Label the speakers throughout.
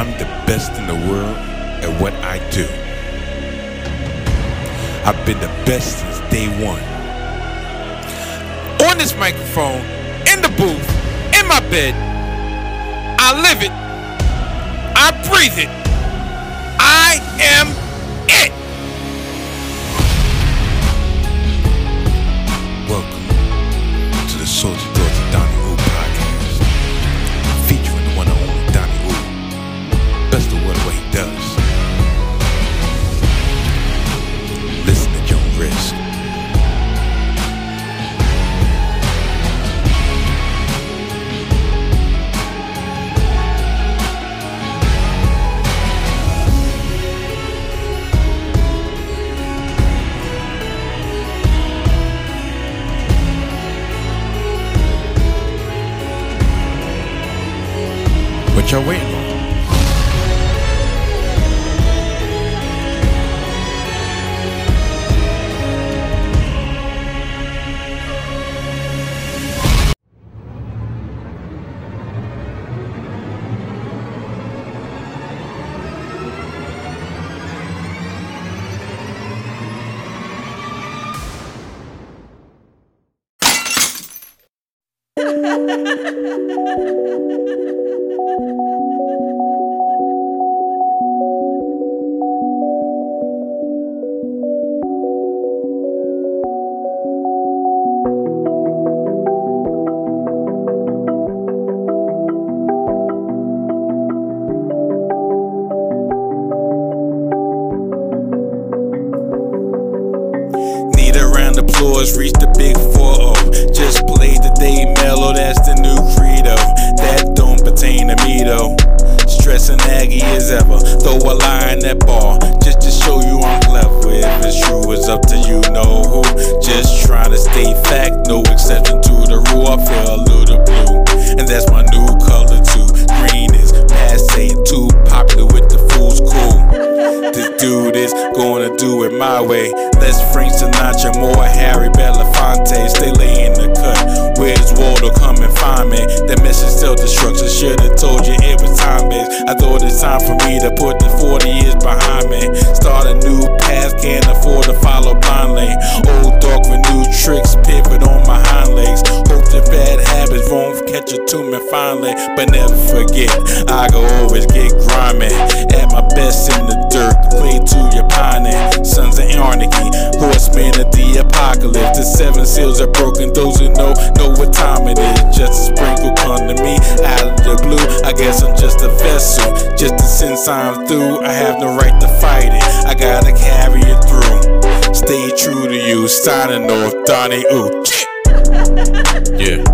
Speaker 1: I'm the best in the world at what I do. I've been the best since day one. On this microphone, in the booth, in my bed, I live it. I breathe it. I am won't catch up to me finally. But never forget, I go always get grimy. At my best in the dirt, play to your pining. Sons of anarchy, horsemen of the apocalypse. The seven seals are broken, those who know, know what time it is. Just a sprinkle come to me out of the blue. I guess I'm just a vessel, just to since I'm through. I have no right to fight it, I gotta carry it through. Stay true to you, signing off, Donnie Ooh. Yeah,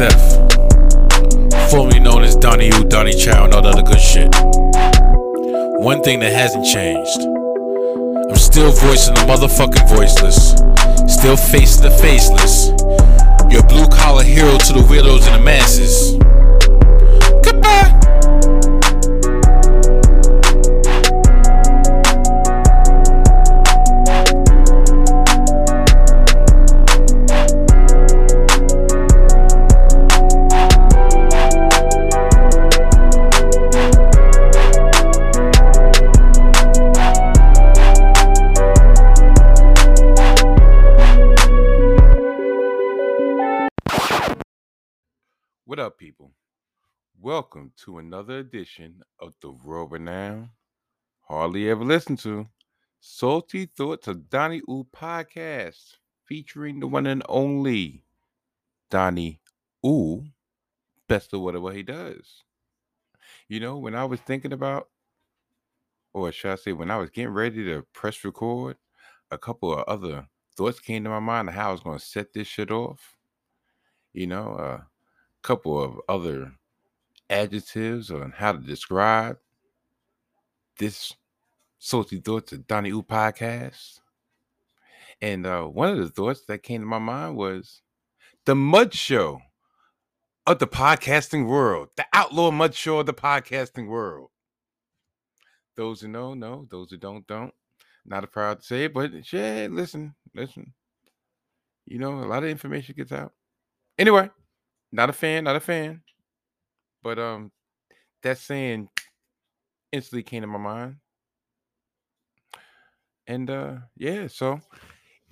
Speaker 1: Steph, formerly known as Donnie U, Donnie Chow, and all that other good shit. One thing that hasn't changed. I'm still voicing the motherfucking voiceless. Still facing the faceless. Your blue collar hero to the widows and the masses. What up, people? Welcome to another edition of the world renowned, hardly ever listened to, Salty Thoughts of Donnie Ooh podcast, featuring the one and only Donnie Ooh, best of whatever he does. You know, when I was thinking about, or should I say, when I was getting ready to press record, a couple of other thoughts came to my mind of how I was going to set this shit off. You know, a couple of other adjectives on how to describe this salty thoughts of Donnie U podcast. And uh, one of the thoughts that came to my mind was the mud show of the podcasting world, the outlaw mud show of the podcasting world. Those who know, know. Those who don't, don't. Not a proud to say it, but yeah, listen, listen. You know, a lot of information gets out.
Speaker 2: Anyway, not a fan, not a fan. But um that saying instantly came to my mind. And uh yeah, so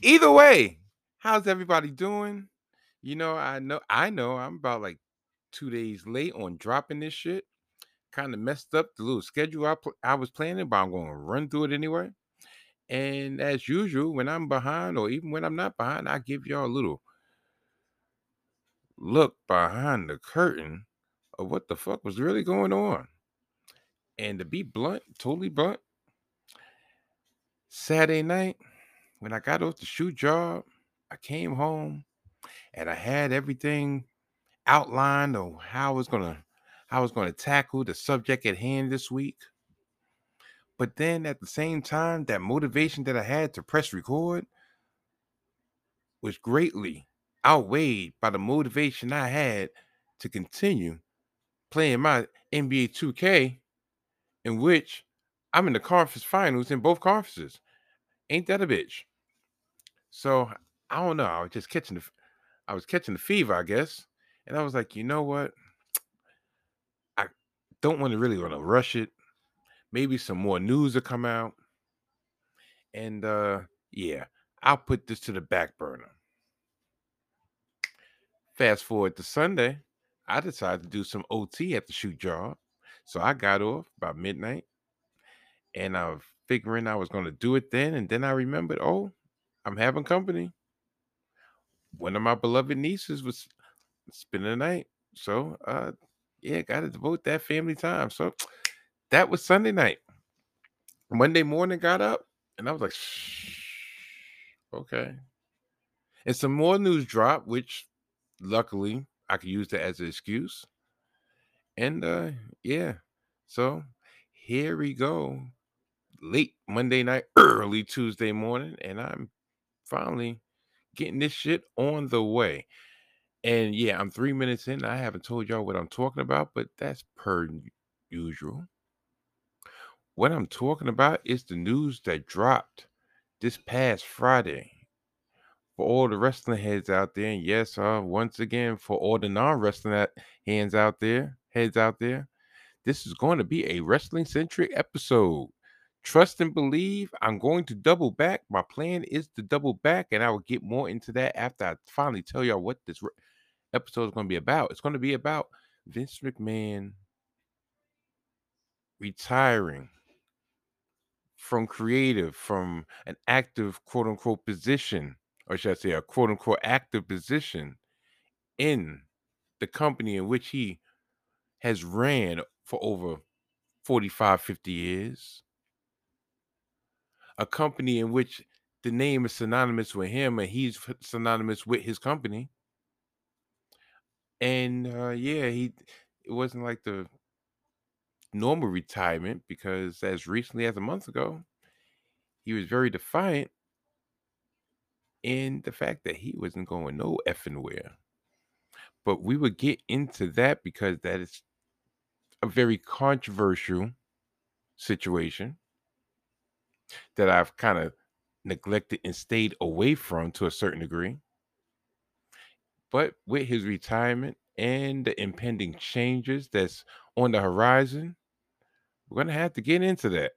Speaker 2: either way, how's everybody doing? You know, I know I know I'm about like two days late on dropping this shit. Kind of messed up the little schedule I, pl- I was planning, but I'm to run through it anyway. And as usual, when I'm behind or even when I'm not behind, I give y'all a little look behind the curtain of what the fuck was really going on. And to be blunt, totally blunt, Saturday night, when I got off the shoot job, I came home and I had everything outlined on how I was gonna how I was gonna tackle the subject at hand this week. But then at the same time, that motivation that I had to press record was greatly outweighed by the motivation I had to continue playing my NBA 2K, in which I'm in the conference finals in both conferences. Ain't that a bitch? So I don't know. I was just catching the I was catching the fever, I guess. And I was like, you know what? I don't want to really want to rush it. Maybe some more news will come out. And uh yeah, I'll put this to the back burner. Fast forward to Sunday, I decided to do some OT at the shoot job. So I got off about midnight and I was figuring I was going to do it then. And then I remembered, oh, I'm having company. One of my beloved nieces was spending the night. So, uh, yeah, got to devote that family time. So that was Sunday night. Monday morning, got up and I was like, Shh, okay. And some more news dropped, which luckily I could use that as an excuse. And uh, yeah, so here we go. Late Monday night, early Tuesday morning, and I'm finally getting this shit on the way. And yeah, I'm three minutes in. I haven't told y'all what I'm talking about, but that's per usual. What I'm talking about is the news that dropped this past Friday. For all the wrestling heads out there, and yes, uh, once again, for all the non-wrestling hands out there, heads out there, this is going to be a wrestling centric episode. Trust and believe. I'm going to double back. My plan is to double back, and I will get more into that after I finally tell y'all what this re- episode is going to be about. It's going to be about Vince McMahon retiring from creative, from an active quote unquote position, or should I say a quote unquote active position in the company in which he has ran for over 45, 50 years. A company in which the name is synonymous with him and he's synonymous with his company. And uh, yeah, he it wasn't like the normal retirement because as recently as a month ago, he was very defiant in the fact that he wasn't going no effing where. But we would get into that because that is a very controversial situation that I've kind of neglected and stayed away from to a certain degree. But with his retirement and the impending changes that's on the horizon, we're going to have to get into that.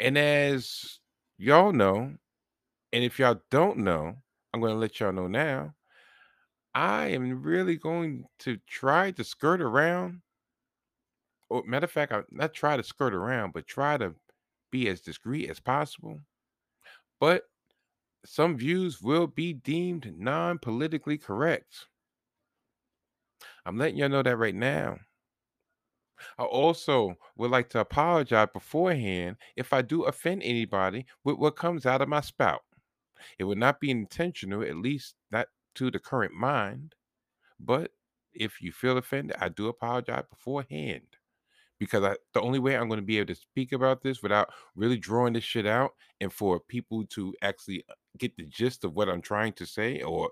Speaker 2: And as y'all know, and if y'all don't know, I'm going to let y'all know now. I am really going to try to skirt around. Or matter of fact, I not try to skirt around, but try to be as discreet as possible. But some views will be deemed non politically correct. I'm letting y'all know that right now. I also would like to apologize beforehand if I do offend anybody with what comes out of my spout. It would not be intentional, at least not to the current mind. But if you feel offended, I do apologize beforehand because I, the only way I'm going to be able to speak about this without really drawing this shit out and for people to actually uh, get the gist of what I'm trying to say or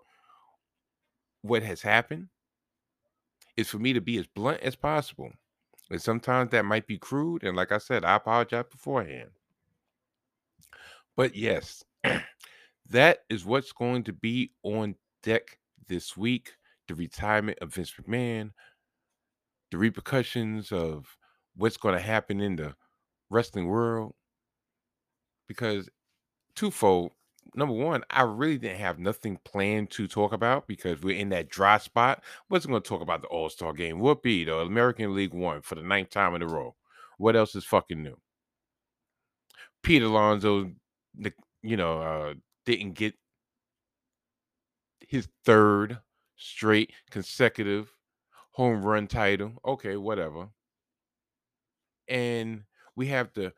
Speaker 2: what has happened is for me to be as blunt as possible. And sometimes that might be crude. And like I said, I apologize beforehand. But yes, that is what's going to be on deck this week. the retirement of Vince McMahon, the repercussions of what's going to happen in the wrestling world. Because twofold. Number one, I really didn't have nothing planned to talk about because we're in that dry spot. Wasn't going to talk about the All Star game. Whoopee, the American League Won for the ninth time in a row. What else is fucking new? Pete Alonso, you know, uh, didn't get his third straight consecutive home run title. Okay, whatever. And we have the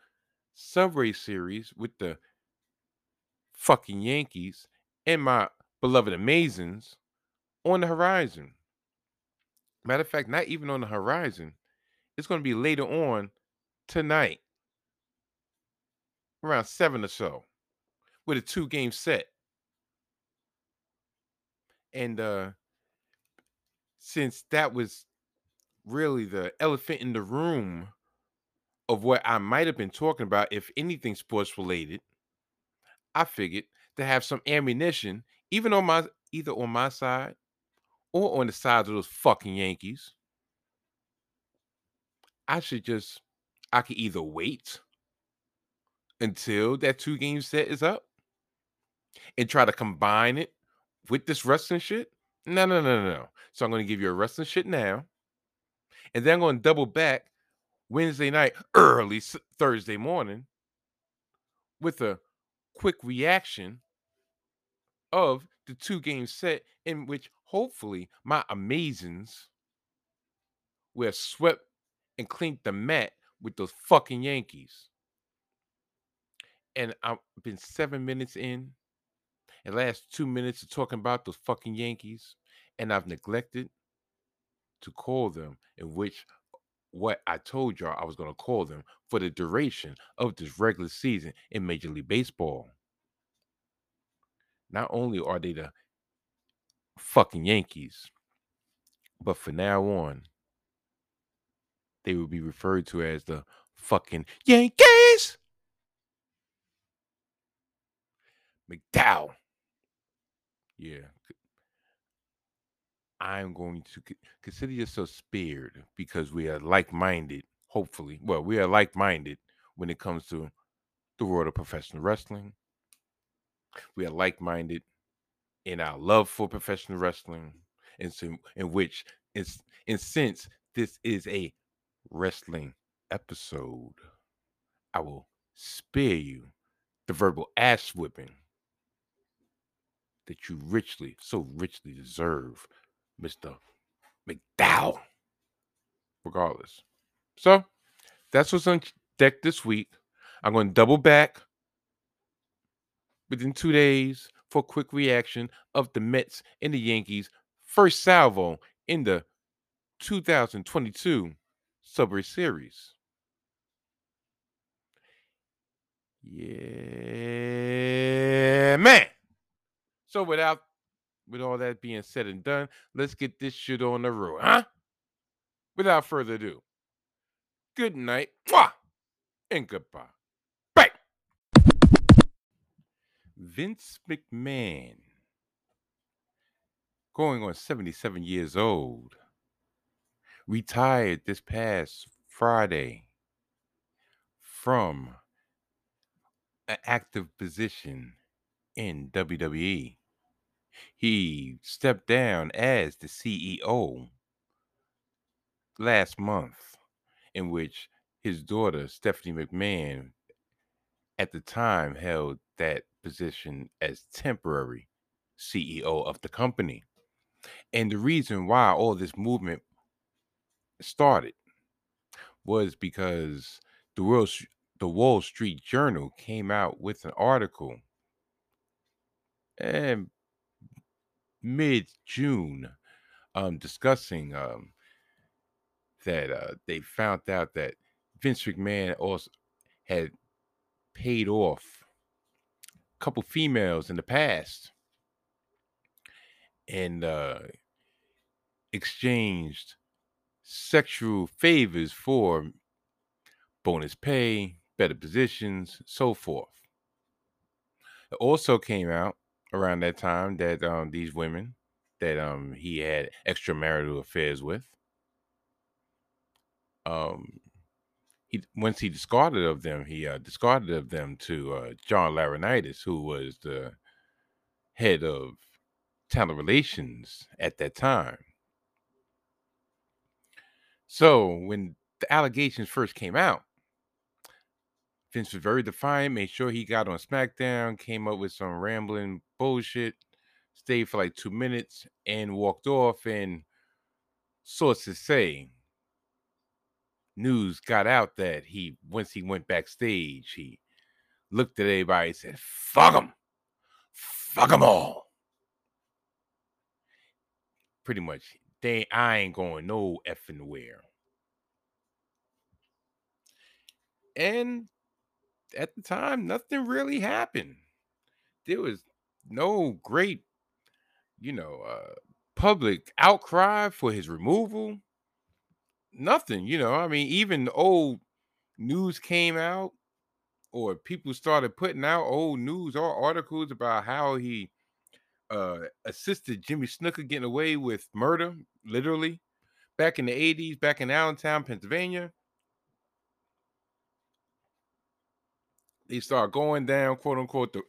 Speaker 2: Subway Series with the fucking Yankees and my beloved Amazins on the horizon. Matter of fact, not even on the horizon. It's going to be later on tonight, around seven or so, with a two game set. And uh since that was really the elephant in the room of what I might have been talking about, if anything sports related, I figured to have some ammunition, even on my either on my side or on the side of those fucking Yankees. I should just I could either wait until that two game set is up and try to combine it with this wrestling shit. No, no, no, no. So I'm going to give you a wrestling shit now. And then I'm going to double back Wednesday night, early Thursday morning with a quick reaction of the two game set in which hopefully my amazings were swept and cleaned the mat with those fucking Yankees. And I've been seven minutes in, and last two minutes of talking about those fucking Yankees, and I've neglected to call them in which what I told y'all I was going to call them for the duration of this regular season in Major League Baseball. Not only are they the fucking Yankees, but from now on, they will be referred to as the fucking Yankees. McDowell. Yeah. I'm going to consider yourself spared because we are like minded, hopefully. Well, we are like minded when it comes to the world of professional wrestling. We are like minded in our love for professional wrestling, and so, in which, in, in since this is a wrestling episode, I will spare you the verbal ass whipping that you richly, so richly deserve, Mr. McDowell. Regardless. So that's what's on deck this week. I'm going to double back within two days for a quick reaction of the Mets and the Yankees' first salvo in the 2022 Subway Series. Yeah, man. So without with all that being said and done, let's get this shit on the road, huh? Without further ado, good night, mwah, and goodbye. Bye. Vince McMahon, going on 77 years old, retired this past Friday from an active position in WWE. He stepped down as the CEO last month, in which his daughter, Stephanie McMahon, at the time held that position as temporary CEO of the company. And the reason why all this movement started was because the World, the Wall Street Journal came out with an article and mid June um, discussing um, that uh, they found out that Vince McMahon also had paid off a couple females in the past and uh, exchanged sexual favors for bonus pay, better positions, so forth. It also came out around that time that um, these women that um he had extramarital affairs with. Um, he once he discarded of them, he uh, discarded of them to uh, John Laurinaitis, who was the head of talent relations at that time. So when the allegations first came out, Vince was very defiant, made sure he got on SmackDown, came up with some rambling bullshit, stayed for like two minutes, and walked off. And sources say news got out that he once he went backstage, he looked at everybody and said, "Fuck them, fuck them all." Pretty much, they I ain't going no effing where. And at the time, nothing really happened. There was no great, you know, uh, public outcry for his removal. Nothing, you know. I mean, even old news came out, or people started putting out old news or articles about how he uh, assisted Jimmy Snuka getting away with murder, literally, back in the 80s, back in Allentown, Pennsylvania. They start going down, quote unquote, the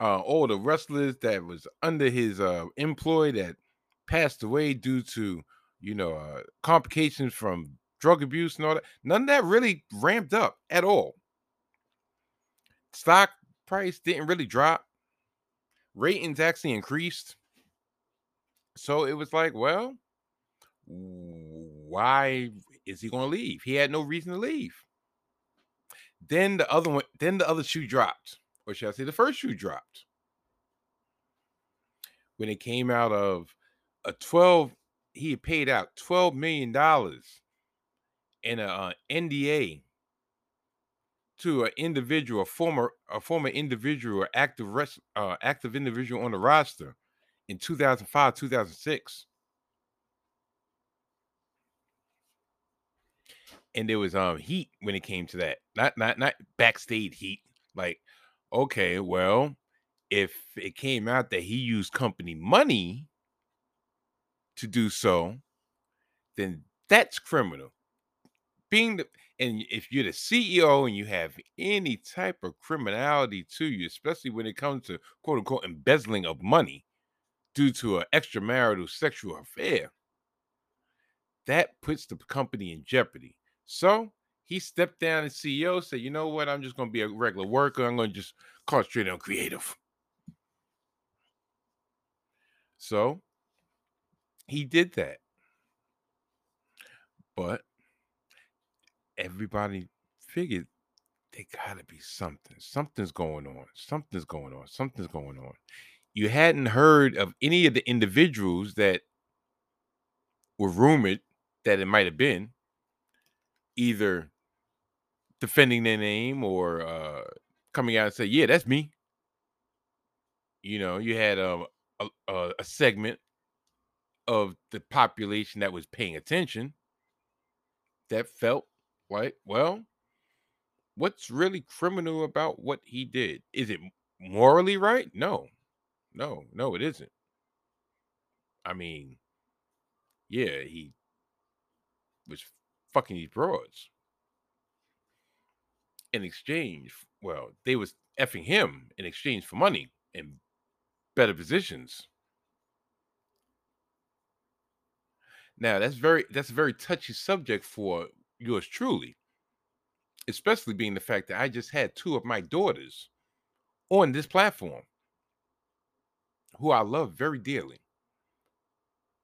Speaker 2: uh, all the wrestlers that was under his uh, employ that passed away due to you know uh, complications from drug abuse and all that. None of that really ramped up at all. Stock price didn't really drop. Ratings actually increased. So it was like, well, why is he going to leave? He had no reason to leave. Then the other one, then the other shoe dropped, or should I say, the first shoe dropped when it came out of a 12 he had paid out 12 million dollars in a uh, NDA to an individual, a former a former individual, active rest, uh, active individual on the roster in 2005, 2006. And there was um heat when it came to that. Not not not backstage heat. Like, okay, well, if it came out that he used company money to do so, then that's criminal. Being the and if you're the CEO and you have any type of criminality to you, especially when it comes to quote unquote embezzling of money due to an extramarital sexual affair, that puts the company in jeopardy. So he stepped down as CEO, said, you know what, I'm just gonna be a regular worker. I'm gonna just concentrate on creative. So he did that. But everybody figured there gotta be something. Something's going on. Something's going on. Something's going on. You hadn't heard of any of the individuals that were rumored that it might have been either defending their name or uh, coming out and say, "Yeah, that's me." You know, you had um, a, a, a segment of the population that was paying attention that felt like, well, what's really criminal about what he did? Is it morally right? No, no, no, it isn't. I mean, yeah, he was fucking these broads in exchange. Well, they was effing him in exchange for money and better positions. Now that's very that's a very touchy subject for yours truly, especially being the fact that I just had two of my daughters on this platform who I love very dearly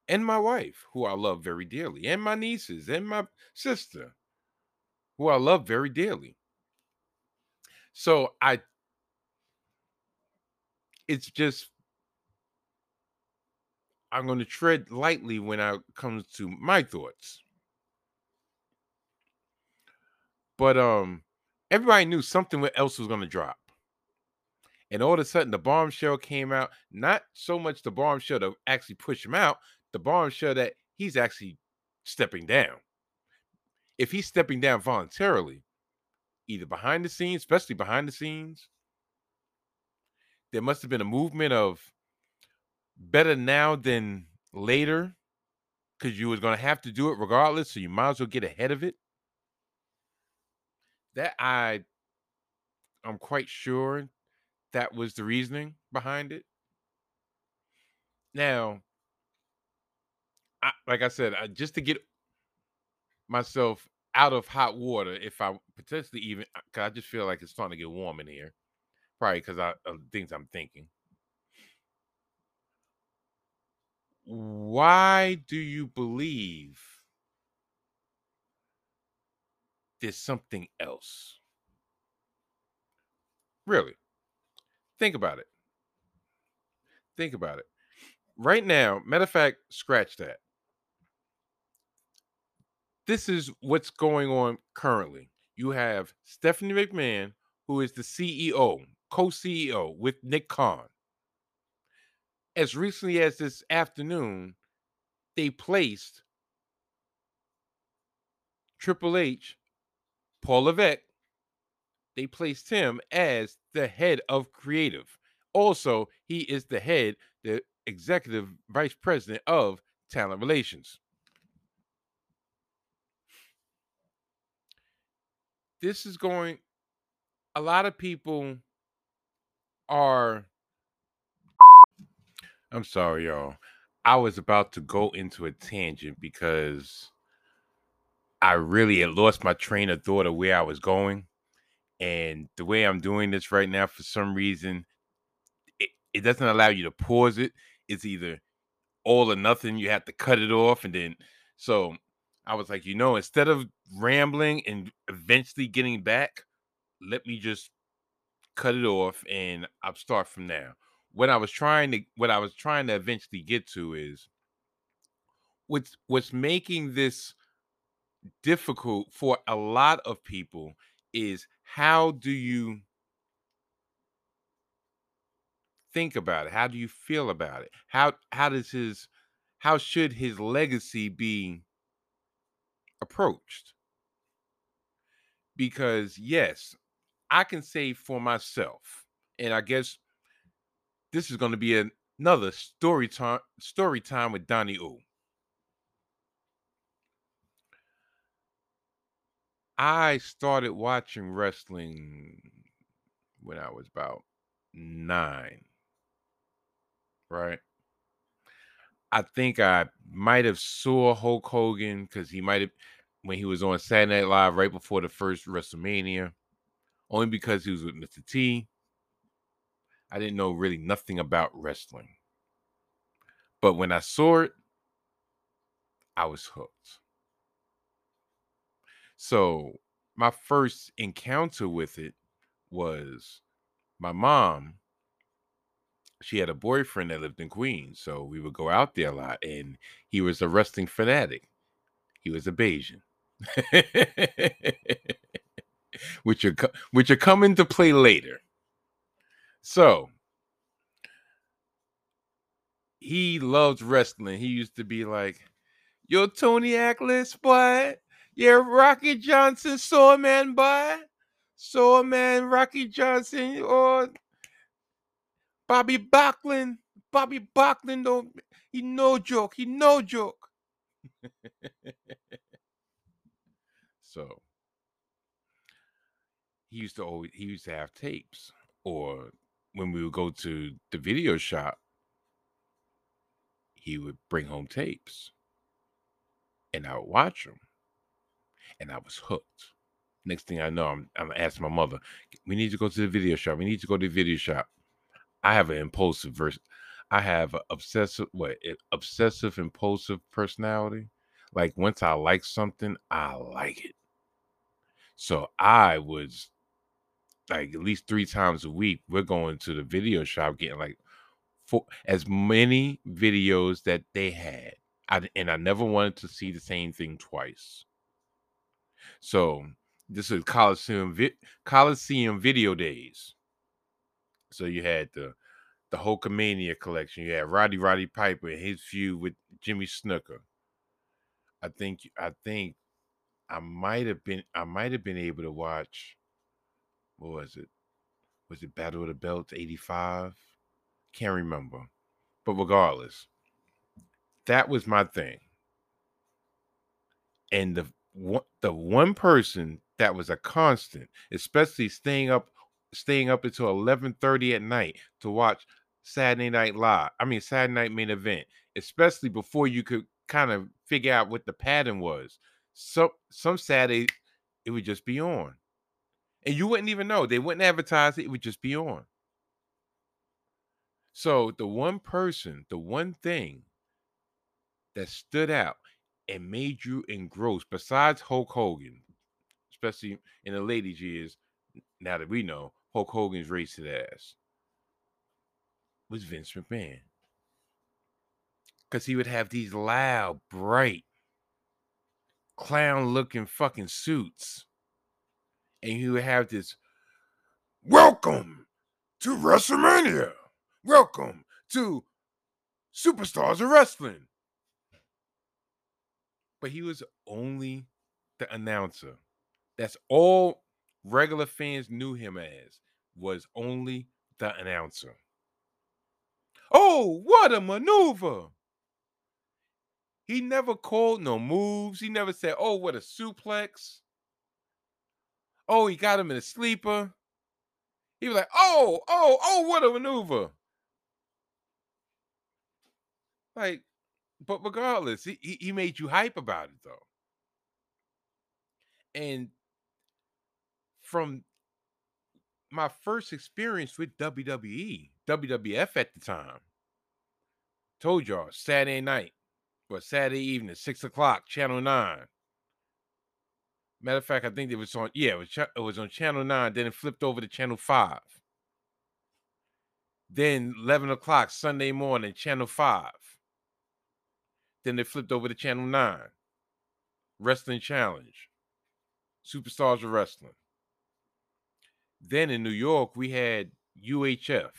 Speaker 2: and my wife, who I love very dearly, and my nieces and my sister, who I love very dearly. So I, it's just, I'm going to tread lightly when I comes to my thoughts. But um, everybody knew something else was going to drop. And all of a sudden, the bombshell came out. Not so much the bombshell to actually push him out, the bombshell that he's actually stepping down. If he's stepping down voluntarily, either behind the scenes, especially behind the scenes, there must have been a movement of better now than later because you was gonna have to do it regardless, so you might as well get ahead of it. That I I'm quite sure that was the reasoning behind it. Now, I, like I said, I, just to get myself out of hot water, if I potentially even, uh, because I just feel like it's starting to get warm in here, probably because I of things I'm thinking. Why do you believe there's something else? Really? Think about it. Think about it. Right now, matter of fact, scratch that. This is what's going on currently. You have Stephanie McMahon, who is the CEO, co CEO with Nick Khan. As recently as this afternoon, they placed Triple H, Paul Levesque, they placed him as the head of creative. Also, he is the head, the executive vice president of talent relations. This is going, a lot of people are, I'm sorry, y'all. I was about to go into a tangent because I really had lost my train of thought of where I was going. And the way I'm doing this right now, for some reason, it, it doesn't allow you to pause it. It's either all or nothing. You have to cut it off. And then, so I was like, you know, instead of rambling and eventually getting back, let me just cut it off and I'll start from there. What I was trying to what I was trying to eventually get to is what's what's making this difficult for a lot of people is how do you think about it? How do you feel about it? How how does his how should his legacy be approached? Because yes, I can say for myself, and I guess this is going to be another story time story time with Donnie O. I started watching wrestling when I was about nine. Right. I think I might have saw Hulk Hogan because he might have when he was on Saturday Night Live right before the first WrestleMania, only because he was with Mr. T. I didn't know really nothing about wrestling. But when I saw it, I was hooked. So my first encounter with it was my mom. She had a boyfriend that lived in Queens, so we would go out there a lot, and he was a wrestling fanatic. He was a Bajan, which are which are coming to play later. So he loves wrestling. He used to be like, "Yo, Tony Atlas, boy, yeah, Rocky Johnson, Soul Man, boy. Soul Man, Rocky Johnson, or Bobby Backlund. Bobby Backlund, don't he no joke. He no joke. so he used to always he used to have tapes, or when we would go to the video shop, he would bring home tapes, and I would watch them and I was hooked. Next thing I know, I'm, I'm asking my mother, we need to go to the video shop. We need to go to the video shop. I have an impulsive verse. I have obsessive, what, obsessive impulsive personality. Like once I like something, I like it. So I was like at least three times a week, we're going to the video shop getting like for as many videos that they had. I, and I never wanted to see the same thing twice. So this is Coliseum Coliseum video days. So you had the the Hulkamania collection. You had Roddy Roddy Piper and his feud with Jimmy Snuka. I think I think I might have been I might have been able to watch what was it? Was it Battle of the Belts 85? Can't remember. But regardless, that was my thing. And the one the one person that was a constant, especially staying up staying up until 11:30 at night to watch Saturday Night Live. I mean Saturday Night Main Event, especially before you could kind of figure out what the pattern was. Some some Saturdays it would just be on. And you wouldn't even know. They wouldn't advertise it, it would just be on. So the one person, the one thing that stood out and made you engrossed, besides Hulk Hogan, especially in the ladies' years, now that we know Hulk Hogan's his ass, was Vince McMahon. Because he would have these loud, bright, clown looking fucking suits. And he would have this, Welcome to WrestleMania. Welcome to Superstars of Wrestling. But he was only the announcer. That's all regular fans knew him as was only the announcer. Oh, what a maneuver! He never called no moves. He never said, "Oh, what a suplex." Oh, he got him in a sleeper. He was like, "Oh, oh, oh, what a maneuver!" Like, but regardless, he, he made you hype about it though. And from my first experience with WWE, WWF at the time, told y'all Saturday night or Saturday evening, six o'clock, Channel Nine. Matter of fact, I think it was on. Yeah, it was, it was on Channel Nine. Then it flipped over to Channel Five. Then eleven o'clock Sunday morning, Channel Five. Then they flipped over to Channel 9. Wrestling Challenge. Superstars of Wrestling. Then in New York, we had UHF,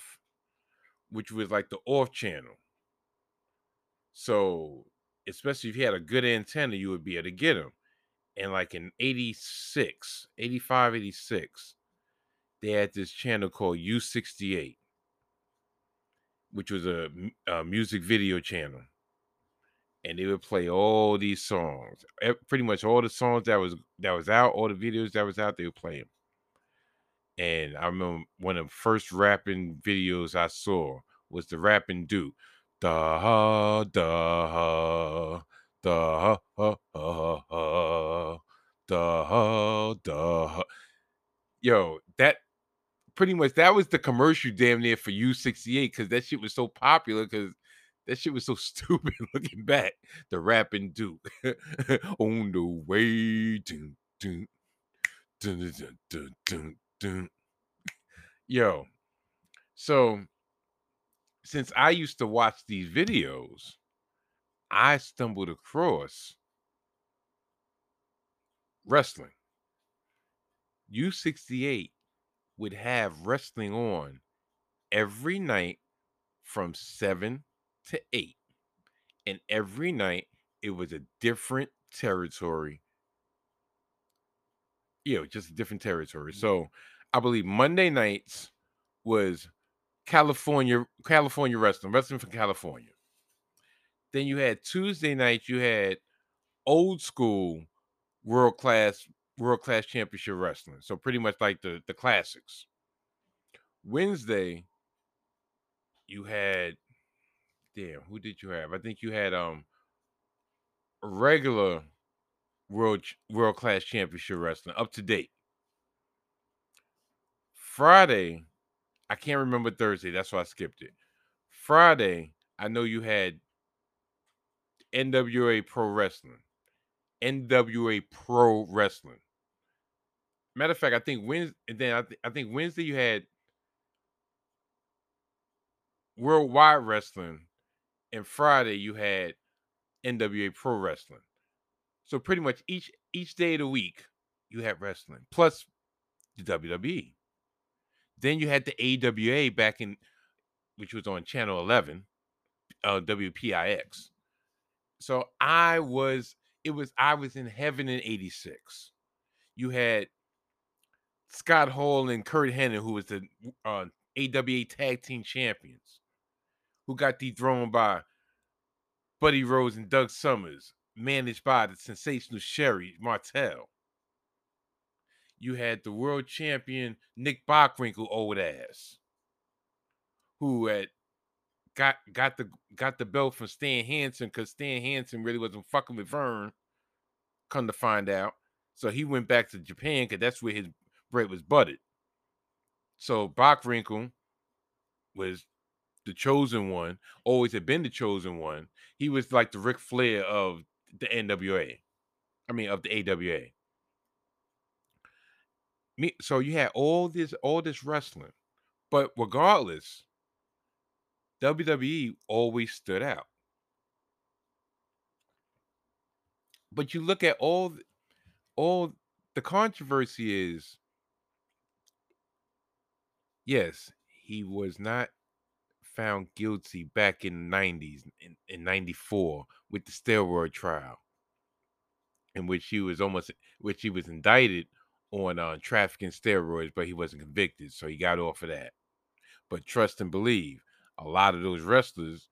Speaker 2: which was like the off channel. So, especially if you had a good antenna, you would be able to get them. And like in 86, 85, 86, they had this channel called U68, which was a, a music video channel and they would play all these songs. Pretty much all the songs that was that was out, all the videos that was out, they would play them. And I remember one of the first rapping videos I saw was the rapping dude. Da da da da da ha. Yo, that pretty much that was the commercial damn near for U68 because that shit was so popular because that shit was so stupid looking back. The rapping Duke on the way. Dun, dun, dun, dun, dun, dun, dun. Yo, so since I used to watch these videos, I stumbled across wrestling. U68 would have wrestling on every night from 7 to eight. And every night it was a different territory. You know, just different territory. Mm-hmm. So I believe Monday nights was California, California wrestling, wrestling from California. Then you had Tuesday night, you had old school world class, world class championship wrestling. So pretty much like the, the classics. Wednesday, you had damn, who did you have? I think you had um regular world world class championship wrestling up to date. Friday, I can't remember Thursday. That's why I skipped it. Friday, I know you had NWA Pro Wrestling. NWA Pro Wrestling. Matter of fact, I think Wednesday. Then I, th- I think Wednesday you had Worldwide Wrestling, and Friday you had NWA Pro Wrestling. So pretty much each each day of the week you had wrestling plus the WWE. Then you had the AWA back in which was on channel 11 uh WPIX. So I was it was I was in heaven in 86. You had Scott Hall and Curt Hennig who was the uh, AWA tag team champions who got dethroned by Buddy Rose and Doug Summers, managed by the sensational Sherri Martel. You had the world champion Nick Bockwinkel old ass, who had got got the got the belt from Stan Hansen because Stan Hansen really wasn't fucking with Verne. Come to find out, so he went back to Japan because that's where his bread was buttered. So Bockwinkel was the chosen one, always had been the chosen one. He was like the Ric Flair of the NWA. I mean of the AWA. Me, so you had all this all this wrestling. But regardless, WWE always stood out. But you look at all all the controversy is yes, he was not found guilty back in the 90s in, in 94 with the steroid trial. In which he was almost which he was indicted on uh, trafficking steroids but he wasn't convicted so he got off of that. But trust and believe a lot of those wrestlers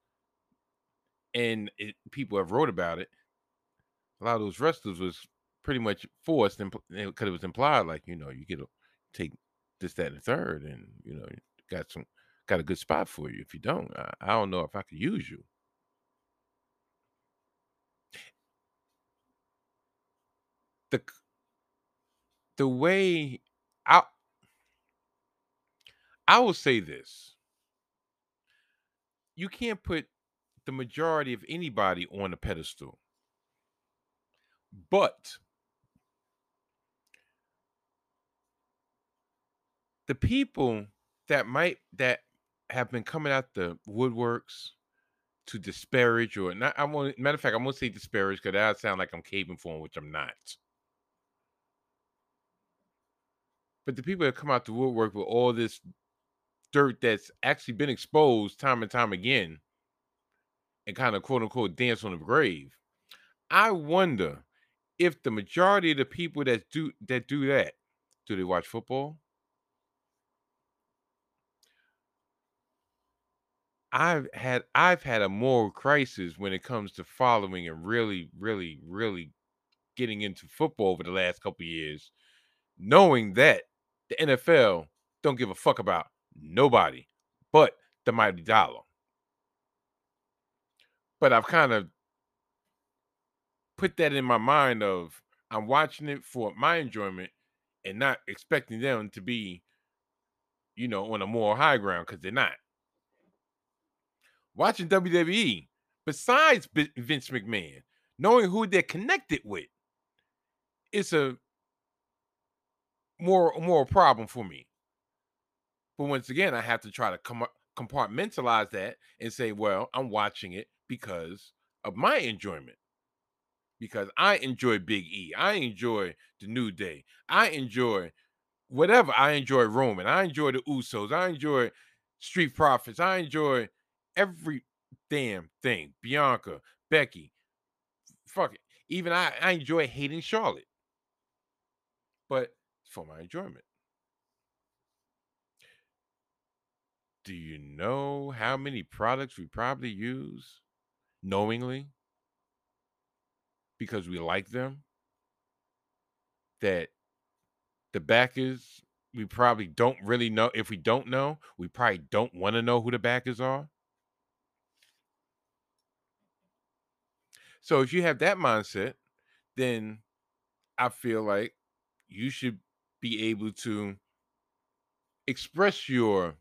Speaker 2: and it, people have wrote about it a lot of those wrestlers was pretty much forced and because it was implied like you know you get to take this that and third and you know got some got a good spot for you if you don't. I, I don't know if i could use you. The the way i i will say this. You can't put the majority of anybody on a pedestal. But the people that might that have been coming out the woodworks to disparage or not I want matter of fact, I'm gonna say disparage because that sound like I'm caving for them, which I'm not. But the people that come out the woodwork with all this dirt that's actually been exposed time and time again and kind of quote unquote dance on the grave. I wonder if the majority of the people that do that do that, do they watch football? I've had I've had a moral crisis when it comes to following and really, really, really getting into football over the last couple years, knowing that the NFL don't give a fuck about nobody but the mighty dollar. But I've kind of put that in my mind of I'm watching it for my enjoyment and not expecting them to be, you know, on a more high ground because they're not. Watching WWE, besides Vince McMahon, knowing who they're connected with, it's a more more problem for me. But once again, I have to try to com- compartmentalize that and say, well, I'm watching it because of my enjoyment. Because I enjoy Big E. I enjoy the New Day. I enjoy whatever. I enjoy Roman. I enjoy the Usos. I enjoy Street Profits. I enjoy every damn thing. Bianca, Becky. Fuck it. Even I, I enjoy hating Charlotte. But for my enjoyment. Do you know how many products we probably use knowingly because we like them? That the backers, we probably don't really know. If we don't know, we probably don't want to know who the backers are. So if you have that mindset, then I feel like you should be able to express your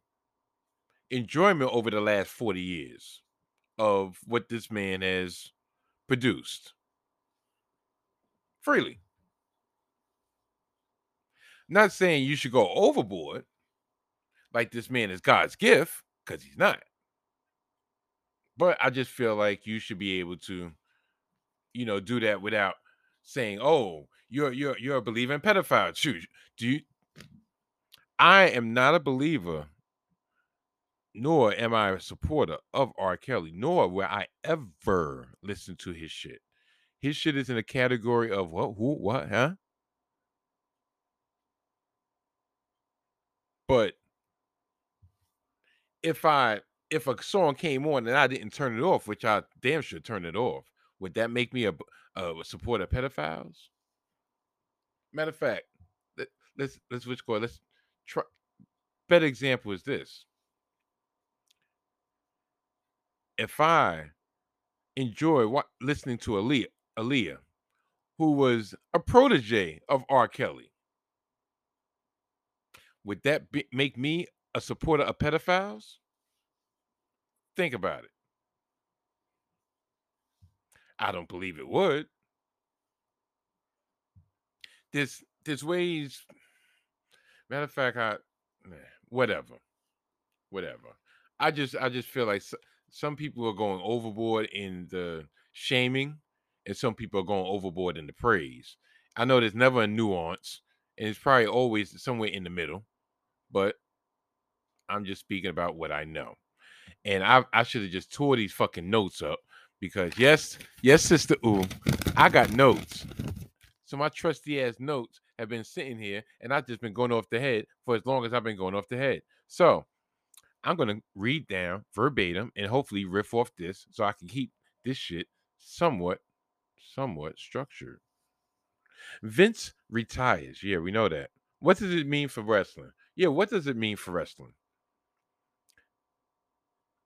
Speaker 2: enjoyment over the last 40 years of what this man has produced freely. Not saying you should go overboard like this man is God's gift, because he's not. But I just feel like you should be able to, you know, do that without saying, "Oh, you're you're you're a believer in pedophiles." Shoot, do you? I am not a believer nor am I a supporter of R. Kelly, nor will I ever listen to his shit. His shit is in a category of what, who, what, huh? But if I if a song came on and I didn't turn it off, which I damn sure turn it off, would that make me a, a uh, supporter of pedophiles? Matter of fact, let, let's let's switch go. Let's try. Better example is this. If I enjoy what listening to Aaliyah, Aaliyah, who was a protege of R. Kelly, would that be, make me a supporter of pedophiles? Think about it. I don't believe it would. There's there's ways. Matter of fact, I whatever, whatever. I just I just feel like some people are going overboard in the shaming, and some people are going overboard in the praise. I know there's never a nuance, and it's probably always somewhere in the middle, but I'm just speaking about what I know. And I, I should have just tore these fucking notes up because yes, yes, sister Ooh, I got notes. So my trusty ass notes have been sitting here, and I've just been going off the head for as long as I've been going off the head. So I'm gonna read down verbatim and hopefully riff off this so I can keep this shit somewhat, somewhat structured. Vince retires. Yeah, we know that. What does it mean for wrestling? Yeah, what does it mean for wrestling?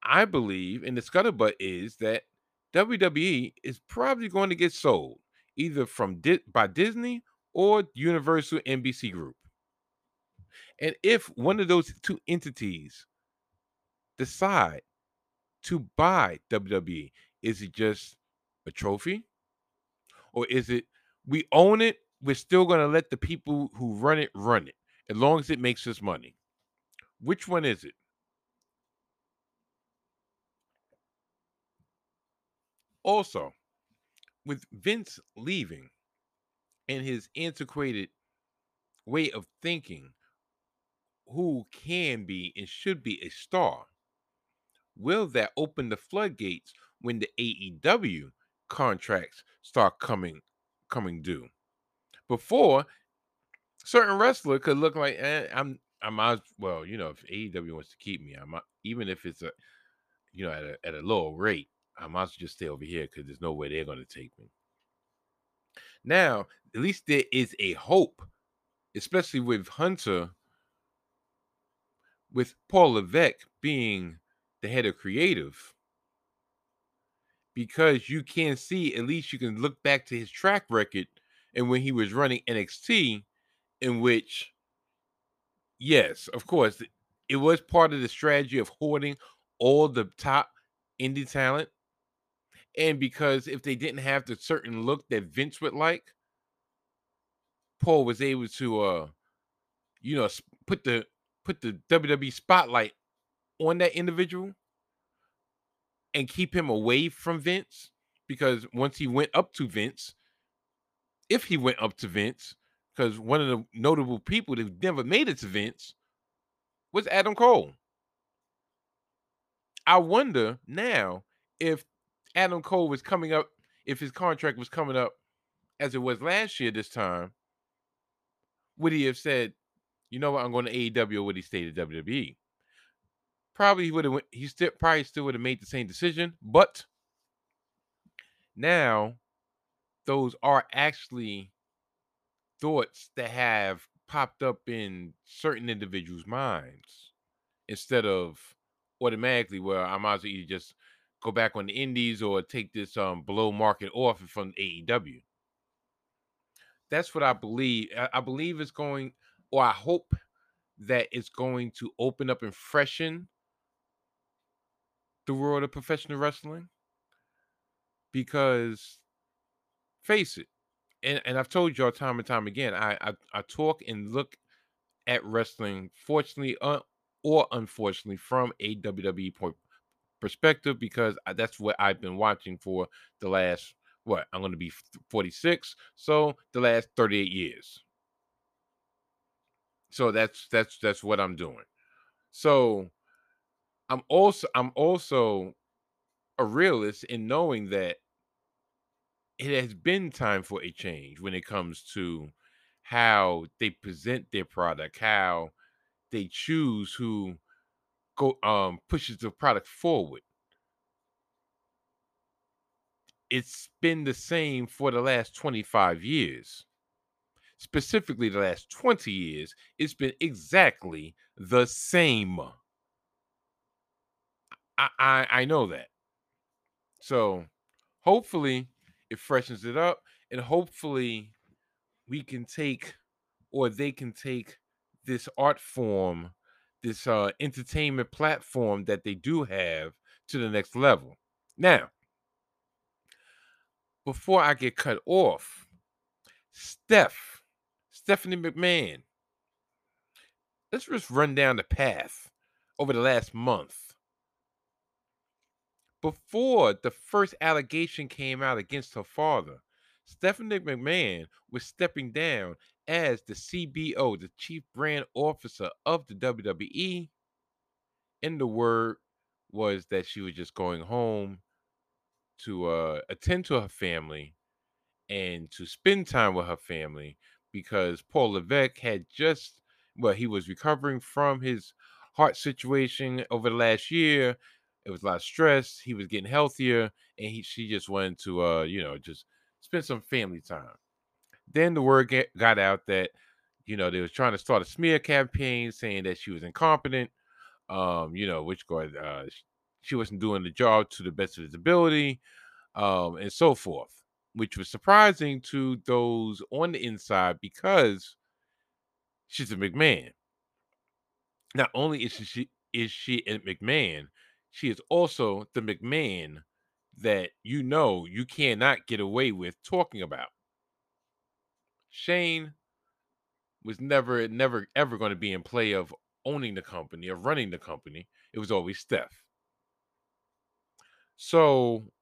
Speaker 2: I believe, and the scuttlebutt is that WWE is probably going to get sold either from Di- by Disney or Universal NBC Group. And if one of those two entities decide to buy WWE, is it just a trophy? Or is it we own it, we're still going to let the people who run it run it as long as it makes us money? Which one is it? Also, with Vince leaving and his antiquated way of thinking, who can be and should be a star, will that open the floodgates when the AEW contracts start coming coming due? Before, certain wrestler could look like eh, I'm I might well, you know, if AEW wants to keep me, I might even if it's a you know at a at a lower rate, I might as well just stay over here because there's no way they're going to take me. Now, at least there is a hope, especially with Hunter, with Paul Levesque being the head of creative, because you can see, at least you can look back to his track record and when he was running NXT, in which, yes, of course, it was part of the strategy of hoarding all the top indie talent and because if they didn't have the certain look that Vince would like, Paul was able to uh you know put the put the WWE spotlight on that individual and keep him away from Vince because once he went up to Vince, if he went up to Vince, because one of the notable people that never made it to Vince was Adam Cole. I wonder now if Adam Cole was coming up, if his contract was coming up as it was last year this time, would he have said, you know what, I'm going to AEW or would he stay to WWE? Probably he would have he still probably still would have made the same decision, but now those are actually thoughts that have popped up in certain individuals' minds instead of automatically, well, I might as well just go back on the indies or take this um below market offer from AEW. That's what I believe. I believe it's going, or I hope that it's going to open up and freshen the world of professional wrestling. Because face it, and, and I've told y'all time and time again, I, I, I talk and look at wrestling, fortunately or unfortunately, from a WWE point perspective because uh, that's what I've been watching for the last what I'm going to be 46, so the last 38 years. So that's that's that's what I'm doing. So I'm also I'm also a realist in knowing that it has been time for a change when it comes to how they present their product, how they choose who go um pushes the product forward. It's been the same for the last 25 years. Specifically, the last 20 years, it's been exactly the same. I, I, I know that. So hopefully it freshens it up and hopefully we can take or they can take this art form this uh entertainment platform that they do have to the next level. Now before i get cut off steph stephanie mcmahon let's just run down the path over the last month. Before the first allegation came out against her father, Stephanie McMahon was stepping down as the CBO, the Chief Brand Officer of the WWE. And the word was that she was just going home to uh, attend to her family and to spend time with her family because Paul Levesque had just, well, he was recovering from his heart situation over the last year it was a lot of stress. He was getting healthier, and he she just wanted to uh, you know, just spend some family time. Then the word get, got out that you know they was trying to start a smear campaign saying that she was incompetent, um, you know, which God, uh, she wasn't doing the job to the best of his ability, um, and so forth, which was surprising to those on the inside because she's a McMahon. Not only is she is she a McMahon, she is also the McMahon that you know you cannot get away with talking about. Shane was never, never, ever going to be in play of owning the company, of running the company. It was always Steph. So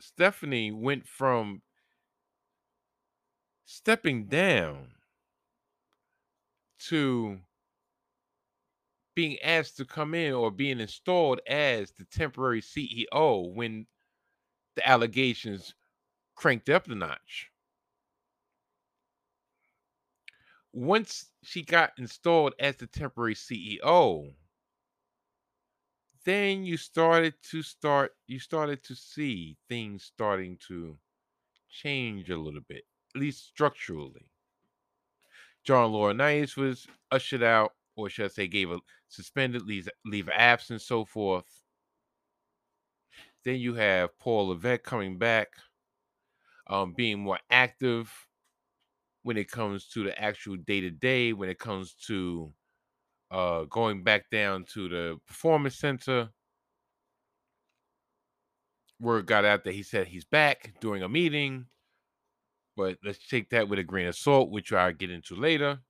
Speaker 2: Stephanie went from stepping down to being asked to come in or being installed as the temporary CEO when the allegations cranked up the notch. Once she got installed as the temporary CEO, then you started to start you started to see things starting to change a little bit, at least structurally. John Laurinaitis was ushered out or should I say, gave a suspended leave, leave of absence, so forth. Then you have Paul Levesque coming back, um, being more active when it comes to the actual day to day, when it comes to uh, going back down to the performance center. Word got out that he said he's back during a meeting, but let's take that with a grain of salt, which I'll get into later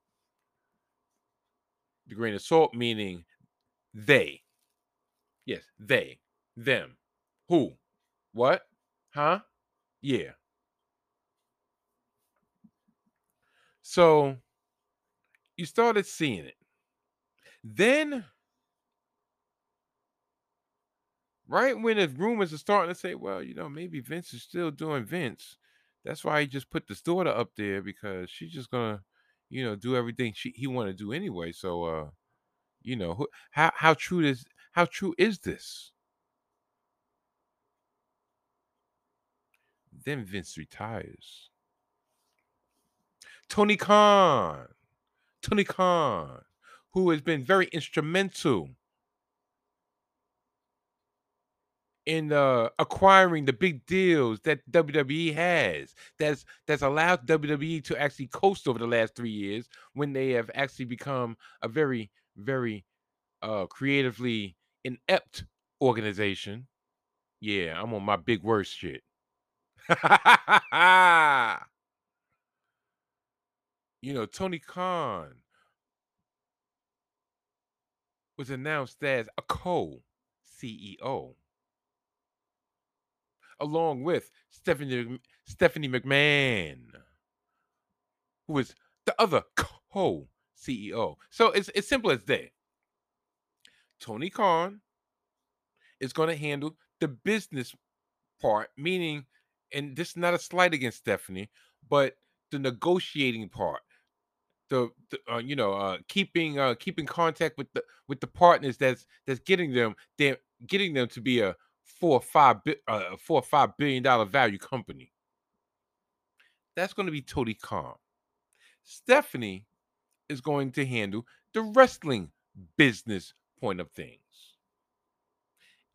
Speaker 2: the grain of salt, meaning they. Yes, they, them. Who? What? Huh? Yeah. So you started seeing it. Then, right when the rumors are starting to say, well, you know, maybe Vince is still doing Vince. That's why he just put this daughter up there because she's just gonna you know, do everything she he want to do anyway. So, uh, you know, who, how how true is how true is this? Then Vince retires. Tony Khan, Tony Khan, who has been very instrumental in uh, acquiring the big deals that WWE has. That's that's allowed WWE to actually coast over the last three years when they have actually become a very very uh, creatively inept organization. Yeah, I'm on my big worst shit. you know, Tony Khan was announced as a co CEO along with Stephanie Stephanie McMahon, who was the other co-CEO. So it's as simple as that. Tony Khan is going to handle the business part, meaning, and this is not a slight against Stephanie, but the negotiating part, the, the uh, you know uh, keeping uh, keeping contact with the with the partners that's that's getting them they're getting them to be a four or five bi- uh, four or five billion dollar value company. That's going to be Tony Khan. Stephanie is going to handle the wrestling business point of things.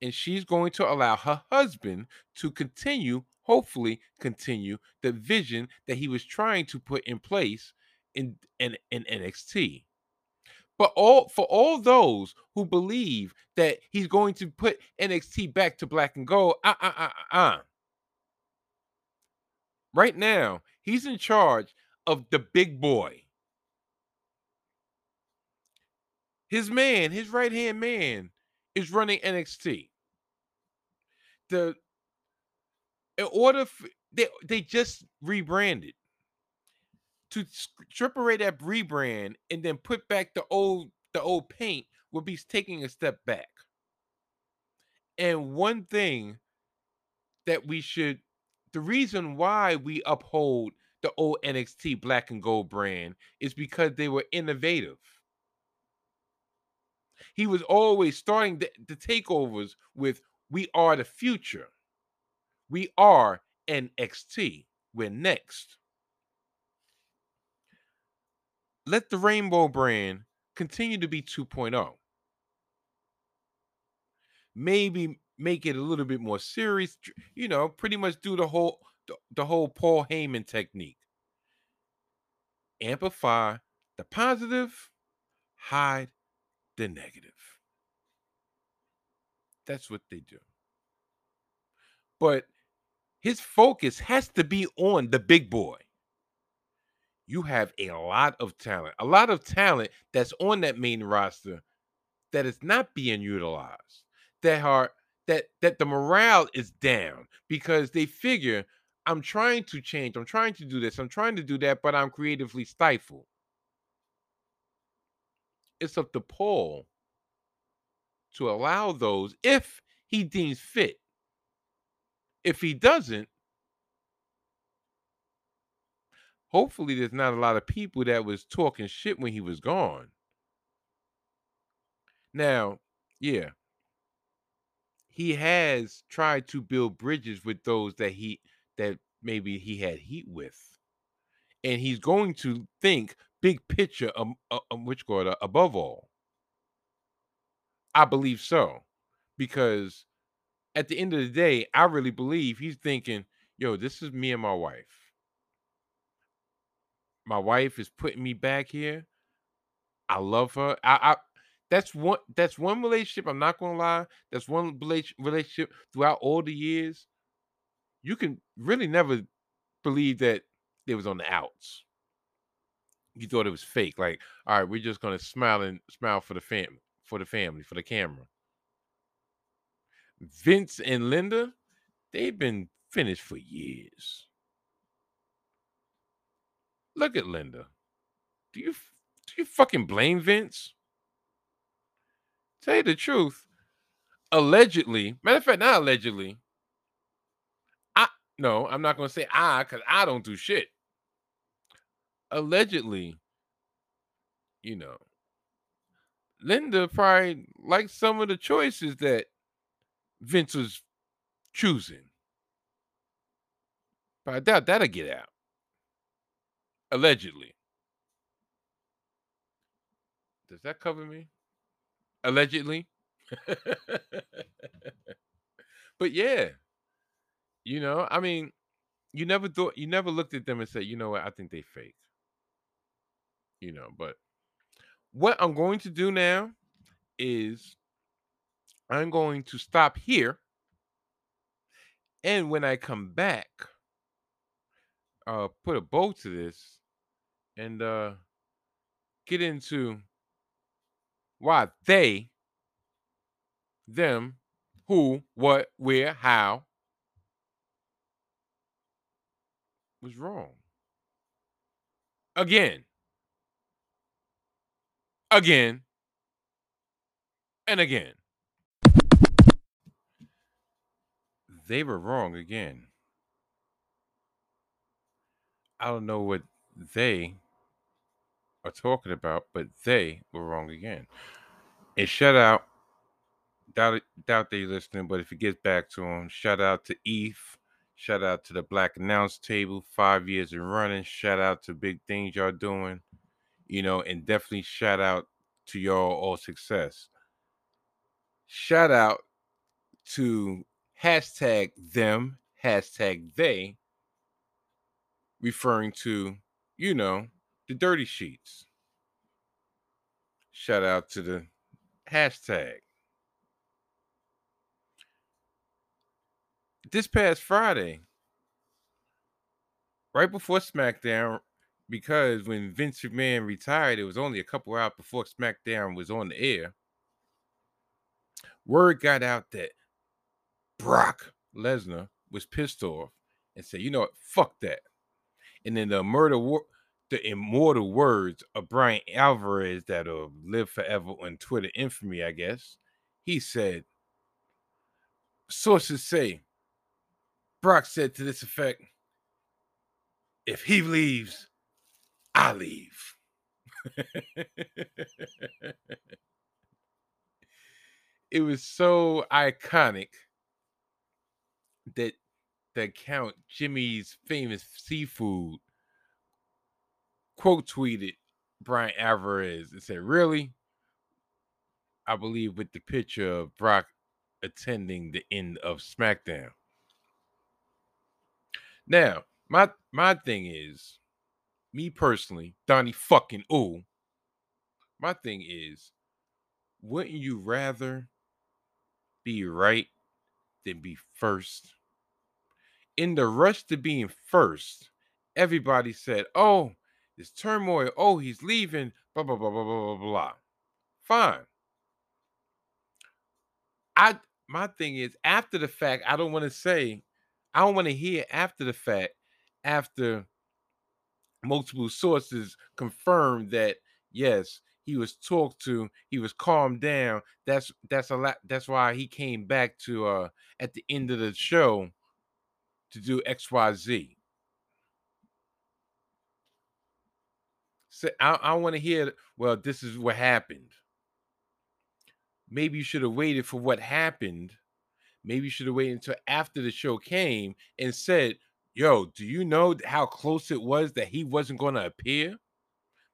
Speaker 2: And she's going to allow her husband to continue, hopefully, continue the vision that he was trying to put in place in, in, in NXT. But all for all those who believe that he's going to put NXT back to black and gold, uh uh uh uh. uh. Right now, he's in charge of the big boy. His man, his right hand man, is running NXT. The in order for, they they just rebranded to strip away that rebrand and then put back the old the old paint would be taking a step back. And one thing that we should the reason why we uphold the old NXT black and gold brand is because they were innovative. He was always starting the, the takeovers with we are the future. We are NXT. We're next. Let the Rainbow brand continue to be 2.0. Maybe make it a little bit more serious, you know, pretty much do the whole the, the whole Paul Heyman technique. Amplify the positive, hide the negative. That's what they do. But his focus has to be on the big boy. You have a lot of talent, a lot of talent that's on that main roster that is not being utilized. That are that that the morale is down because they figure I'm trying to change, I'm trying to do this, I'm trying to do that, but I'm creatively stifled. It's up to Paul to allow those if he deems fit. If he doesn't, hopefully there's not a lot of people that was talking shit when he was gone. Now, yeah, he has tried to build bridges with those that he that maybe he had heat with, and he's going to think big picture, um, uh, um which quarter above all. I believe so. Because at the end of the day, I really believe he's thinking, yo, this is me and my wife. My wife is putting me back here. I love her. I, I that's one that's one relationship. I'm not gonna lie. That's one relationship throughout all the years. You can really never believe that it was on the outs. You thought it was fake. Like, all right, we're just gonna smile and smile for the family for the family, for the camera. Vince and Linda, they've been finished for years. Look at Linda. Do you do you fucking blame Vince? Tell you the truth, allegedly, matter of fact, not allegedly. I no, I'm not gonna say I because I don't do shit. Allegedly, you know, Linda probably liked some of the choices that Vince was choosing. But I doubt that'll get out. Allegedly. Does that cover me? Allegedly. but yeah. You know, I mean, you never thought you never looked at them and said, you know what, I think they fake. You know, but what I'm going to do now is I'm going to stop here. And when I come back, uh put a bow to this and uh get into why they, them, who, what, where, how was wrong. Again again and again. They were wrong again. I don't know what they are talking about, but they were wrong again. And shout out, doubt doubt they listening, but if it gets back to them, shout out to Eve, shout out to the Black Announce Table, five years in running. Shout out to big things y'all doing, you know, and definitely shout out to y'all all success. Shout out to hashtag them, hashtag they, referring to, you know, the dirty sheets. Shout out to the hashtag. This past Friday, right before SmackDown, because when Vince McMahon retired, it was only a couple hours before SmackDown was on the air. Word got out that Brock Lesnar was pissed off and said, "You know what? Fuck that." And then the murder, war- the immortal words of Bryan Alvarez that'll uh, live forever on Twitter infamy, I guess. He said, sources say Brock said to this effect, if he leaves, I leave. it was so iconic that the Count Jimmy's famous seafood quote tweeted Bryan Alvarez and said, Really? I believe with the picture of Brock attending the end of SmackDown. Now, my my thing is, me personally, Donnie fucking ooh. My thing is, wouldn't you rather be right than be first? In the rush to being first, everybody said, "Oh, turmoil. Oh, he's leaving. Blah blah blah blah blah blah blah." Fine. I my thing is after the fact. I don't want to say. I don't want to hear after the fact. After multiple sources confirmed that yes, he was talked to, he was calmed down. That's that's a lot. That's why he came back to uh at the end of the show to do X Y Z. So I, I want to hear. Well, this is what happened. Maybe you should have waited for what happened. Maybe you should have waited until after the show came and said, "Yo, do you know how close it was that he wasn't going to appear?"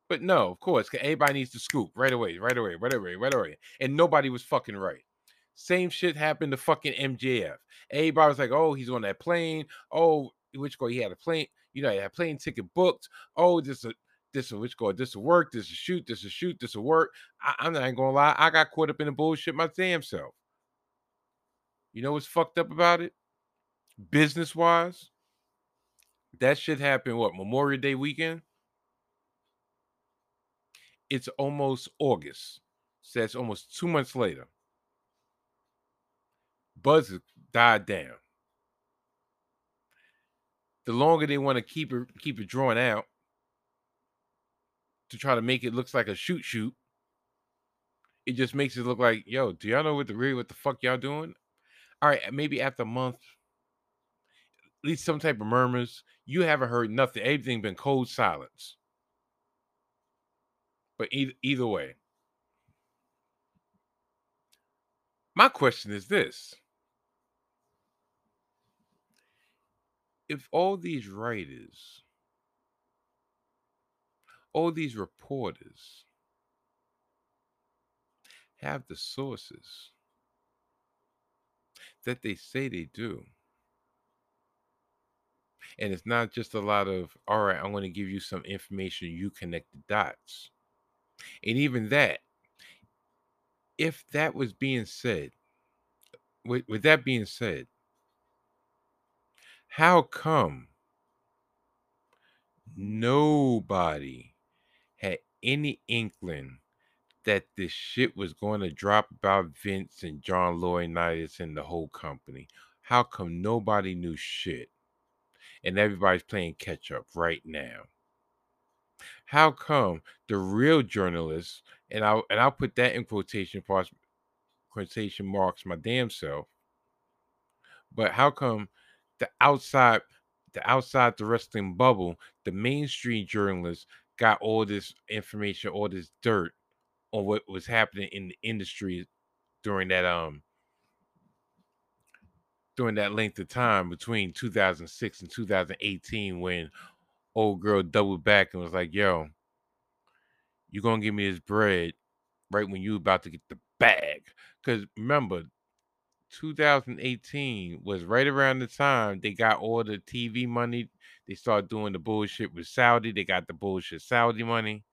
Speaker 2: But no, of course, everybody needs to scoop right away, right away, right away, right away. And nobody was fucking right. Same shit happened to fucking MJF. Everybody was like, oh, he's on that plane. Oh, which go he had a plane, you know, he had a plane ticket booked. Oh, this a this a which go this will work, this will shoot, this will shoot, this will work. I, am not gonna lie, I got caught up in the bullshit my damn self. You know what's fucked up about it? Business wise, that shit happened what Memorial Day weekend? it's almost August. So that's almost two months later. Buzz died down. The longer they want to keep it keep it drawn out to try to make it looks like a shoot shoot, it just makes it look like, yo, do y'all know what the really what the fuck y'all doing? All right, maybe after a month, at least some type of murmurs. You haven't heard nothing. Everything been cold silence. But either, either way, my question is this if all these writers, all these reporters have the sources that they say they do, and it's not just a lot of, all right, I'm going to give you some information, you connect the dots. And even that, if that was being said, with, with that being said, how come nobody any inkling that this shit was going to drop about Vince and John Laurinaitis and the whole company? How come nobody knew shit? And everybody's playing catch up right now how come the real journalists, and I'll and I'll put that in quotation parts, quotation marks, my damn self. But how come the outside, the outside the wrestling bubble, the mainstream journalists got all this information, all this dirt on what was happening in the industry during that um during that length of time between 2006 and 2018 when old girl doubled back and was like, "Yo, you gonna give me this bread right when you about to get the bag?" Because remember, 2018 was right around the time they got all the TV money. They started doing the bullshit with Saudi. They got the bullshit Saudi money.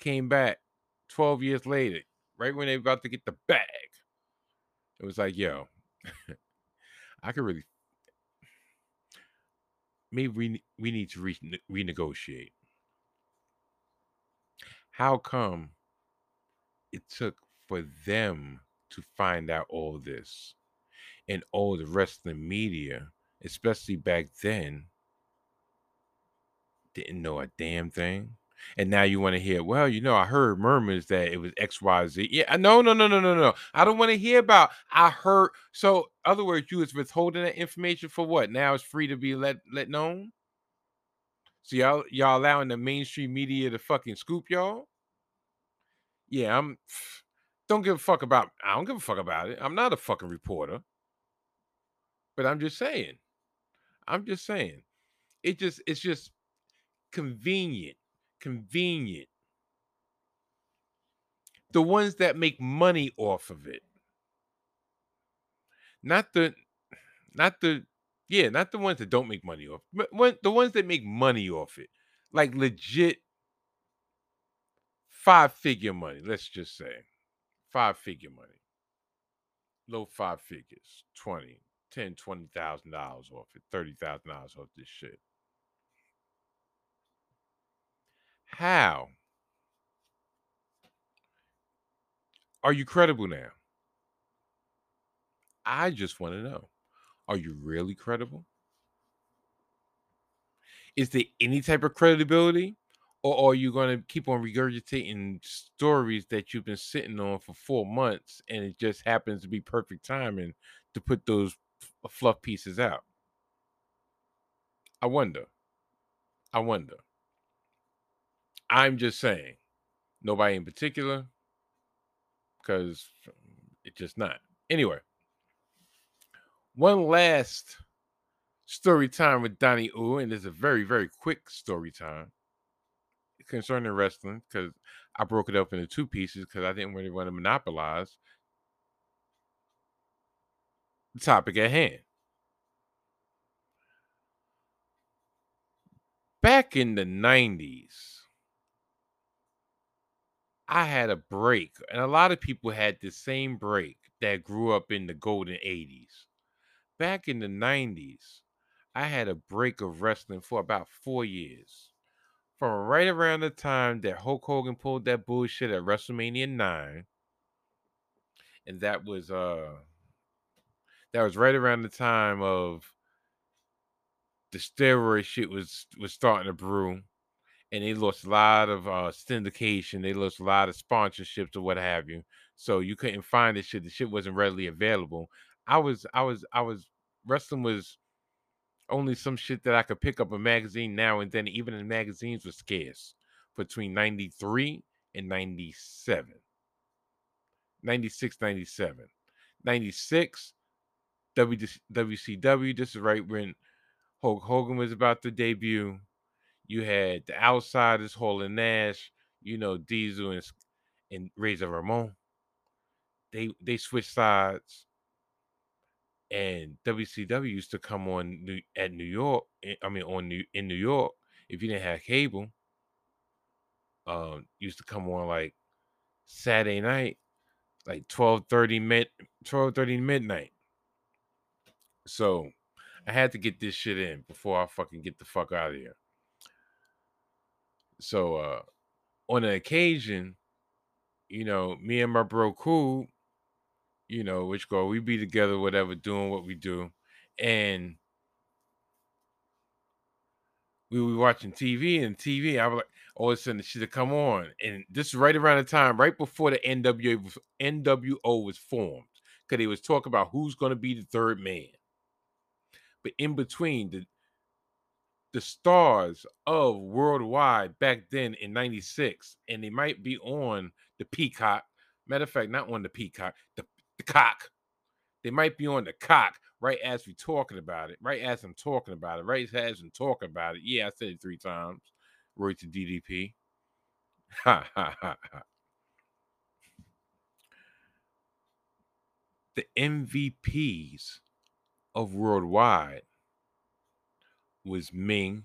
Speaker 2: Came back 12 years later, right when they about to get the bag. It was like, yo, I could really maybe we we need to re- renegotiate. How come it took for them to find out all this and all the rest of the media, especially back then, didn't know a damn thing? And now you want to hear, well, you know, I heard murmurs that it was XYZ. Yeah, no, no, no, no, no, no. I don't want to hear about I heard. So, other words, you was withholding that information for what? Now it's free to be let let known. So y'all y'all allowing the mainstream media to fucking scoop y'all? Yeah, I'm don't give a fuck about I don't give a fuck about it. I'm not a fucking reporter. But I'm just saying. I'm just saying. It just it's just convenient. Convenient. The ones that make money off of it. Not the not the yeah, not the ones that don't make money off. When, the ones that make money off it. Like legit five figure money, let's just say. Five figure money. Low five figures. 20, 10, 20,000 dollars off it, $30,000 off this shit. How are you credible now? I just want to know. Are you really credible? Is there any type of credibility? Or are you going to keep on regurgitating stories that you've been sitting on for four months and it just happens to be perfect timing to put those uh, fluff pieces out? I wonder. I wonder. I'm just saying, nobody in particular, because it's just not. Anyway, one last story time with Donnie Ooh, and it's a very, very quick story time concerning wrestling because I broke it up into two pieces because I didn't really want to monopolize the topic at hand. Back in the 90s, I had a break, and a lot of people had the same break that grew up in the golden 80s back in the 90s, I had a break of wrestling for about four years. From right around the time that Hulk Hogan pulled that bullshit at WrestleMania 9. And that was uh that was right around the time of the steroid shit was was starting to brew. And they lost a lot of uh syndication, they lost a lot of sponsorships or what have you. So you couldn't find this shit. The shit wasn't readily available. I was I was I was wrestling was only some shit that I could pick up a magazine now and then. Even the magazines were scarce between 93 and 97. 96, 97. 96, WCW. This is right when Hulk Hogan was about to debut. You had the Outsiders, Hall and Nash, you know, Diesel and, and Razor Ramon. They they switched sides and WCW used to come on New, at New York. Eh, I mean, on New, in New York, if you didn't have cable, um, used to come on like Saturday night, like 12 30 mid 12 30 midnight. So I had to get this shit in before I fucking get the fuck out of here. So uh on an occasion, you know, me and my bro cool, you know, which go we be together, whatever, doing what we do, and we were watching TV and TV. I was like, all of a sudden, she should come on, and this is right around the time, right before the NWA NWO was formed, because they was talking about who's going to be the third man. But in between, the the stars of Worldwide back then in 96, and they might be on the Peacock. Matter of fact, not on the Peacock, the, the cock. They might be on the cock right as we talking about it, right as I'm talking about it, right as I'm talking about it. Yeah, I said it three times. Roy to DDP. Ha ha ha ha. The MVPs of Worldwide was Ming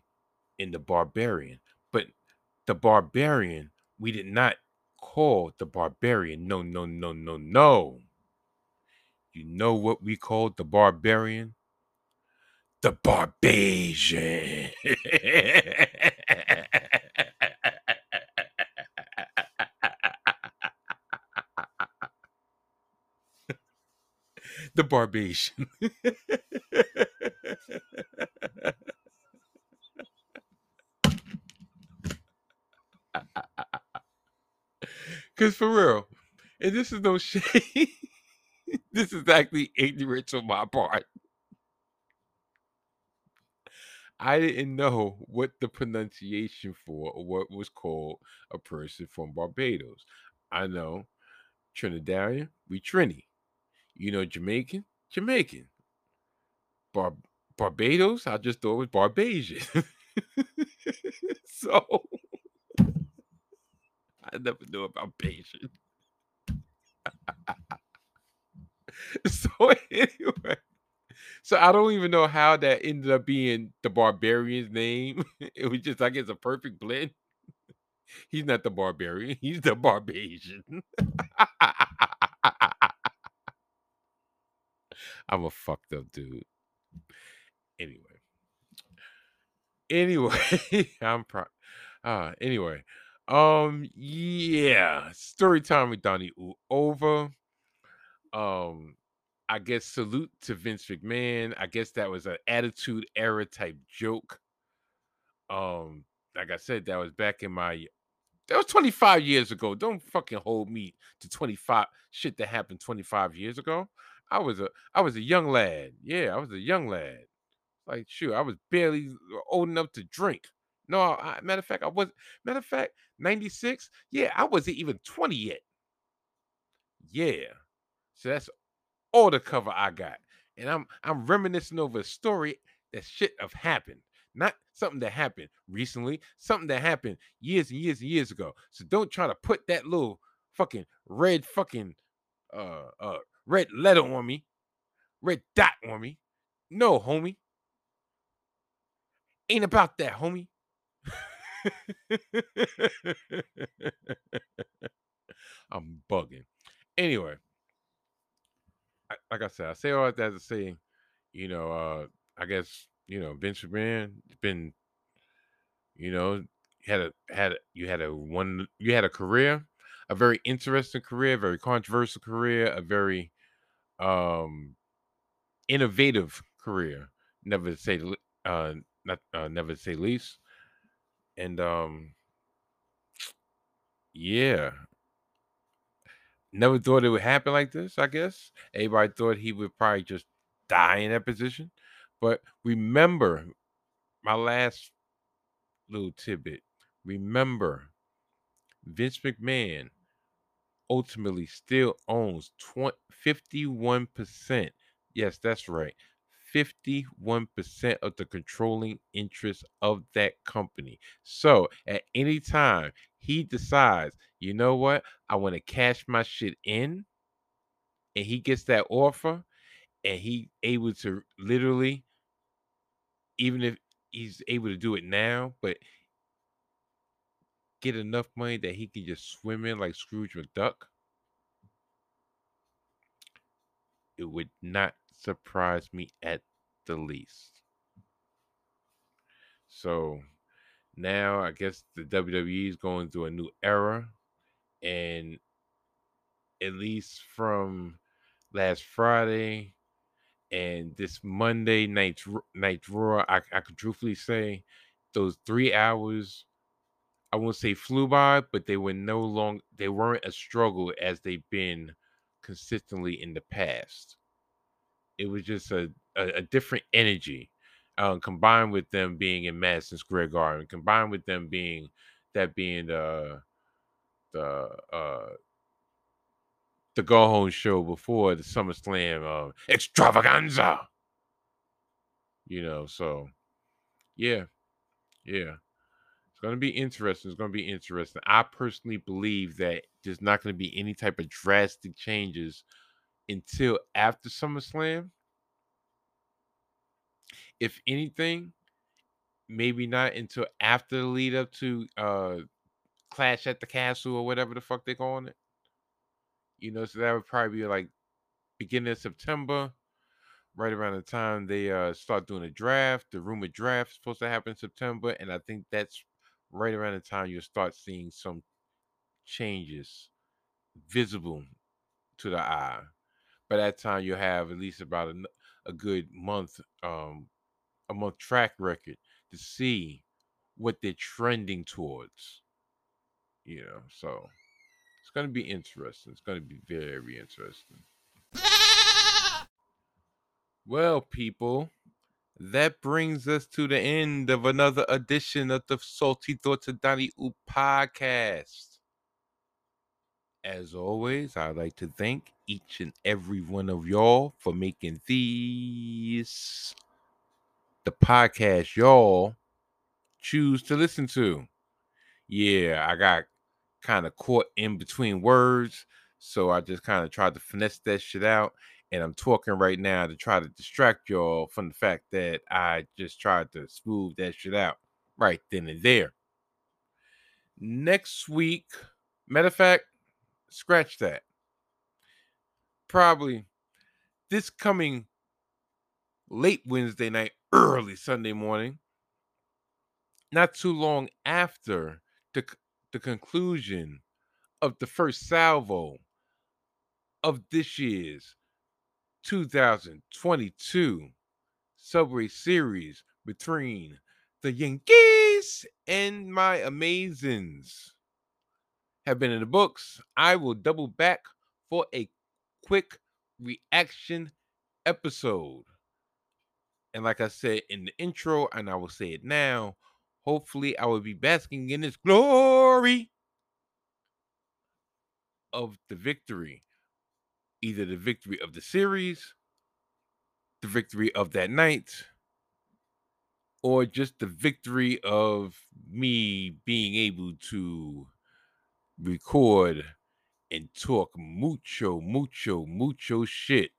Speaker 2: and the Barbarian. But the Barbarian, we did not call the Barbarian. No, no, no, no, no. You know what we called the Barbarian? The Barbasian. the Barbasian. Cause for real, and this is no shade. this is actually ignorance on my part. I didn't know what the pronunciation for or what was called a person from Barbados. I know Trinidadian, we Trini. You know Jamaican, Jamaican. Bar- Barbados, I just thought it was Barbasian. so I never knew about Bajan. so anyway, so I don't even know how that ended up being the barbarian's name. It was just like it's a perfect blend. He's not the barbarian, he's the Barbasian. I'm a fucked up dude. Anyway. Anyway, I'm proud. Uh anyway. Um yeah, story time with Donnie over. Um I guess salute to Vince McMahon. I guess that was an attitude era type joke. Um, like I said, that was back in my that was 25 years ago. Don't fucking hold me to 25 shit that happened 25 years ago. I was a I was a young lad. Yeah, I was a young lad. Like sure, I was barely old enough to drink. No, I, matter of fact, I was matter of fact, 96. Yeah, I wasn't even 20 yet. Yeah. So that's all the cover I got. And I'm I'm reminiscing over a story that shit have happened. Not something that happened recently, something that happened years and years and years ago. So don't try to put that little fucking red fucking uh uh red letter on me, red dot on me. No, homie. Ain't about that, homie. I'm bugging. Anyway, like I said, I say all that to say, you know, uh, I guess you know Vince McMahon been, you know, had a had a, you had a one you had a career, a very interesting career, very controversial career, a very um innovative career. Never say uh not uh, never to say least, and um yeah, never thought it would happen like this, I guess. Everybody thought he would probably just die in that position. But remember my last little tidbit. Remember, Vince McMahon ultimately still owns 20, 51%. Yes, that's right. 51% of the controlling interest of that company. So at any time he decides, you know what, I want to cash my shit in, and he gets that offer, and he able to literally, even if he's able to do it now, but get enough money that he can just swim in like Scrooge McDuck, it would not surprise me at the least. So now I guess the WWE is going through a new era, and at least from last Friday and this Monday night night Raw, I, I could truthfully say those three hours. I won't say flew by, but they were no long. They weren't a struggle as they've been consistently in the past it was just a, a, a different energy. um, combined with them being in Madison Square Garden, combined with them being that being the the uh the go home show before the SummerSlam uh, extravaganza. You know, so yeah, yeah. It's to be interesting. It's to be interesting. I personally believe that there's not to be any type of drastic changes until after SummerSlam. If anything, maybe not until after the lead up to uh Clash at the Castle or whatever the fuck they're calling it. You know, so that would probably be like beginning of September, right around the time they uh start doing a draft. The rumored draft is supposed to happen in September, and I think that's right around the time you'll start seeing some changes visible to the eye. By that time, you'll have at least about a, a good month, um, a month track record to see what they're trending towards. You know, so it's going to be interesting. It's going to be very interesting. Well, people, that brings us to the end of another edition of the Salty Thoughts of Donnie Ooh podcast. As always, I'd like to thank each and every one of y'all for making these the podcast y'all choose to listen to. Yeah, I got kind of caught in between words, so I just kind of tried to finesse that shit out. And I'm talking right now to try to distract y'all from the fact that I just tried to smooth that shit out right then and there. Next week, matter of fact, scratch that. Probably this coming late Wednesday night, early Sunday morning, not too long after the, the conclusion of the first salvo of this year's 2022 Subway Series between the Yankees and my Amazins have been in the books. I will double back for a quick reaction episode. And like I said in the intro, and I will say it now, hopefully I will be basking in this glory of the victory. Either the victory of the series, the victory of that night, or just the victory of me being able to record and talk mucho, mucho, mucho shit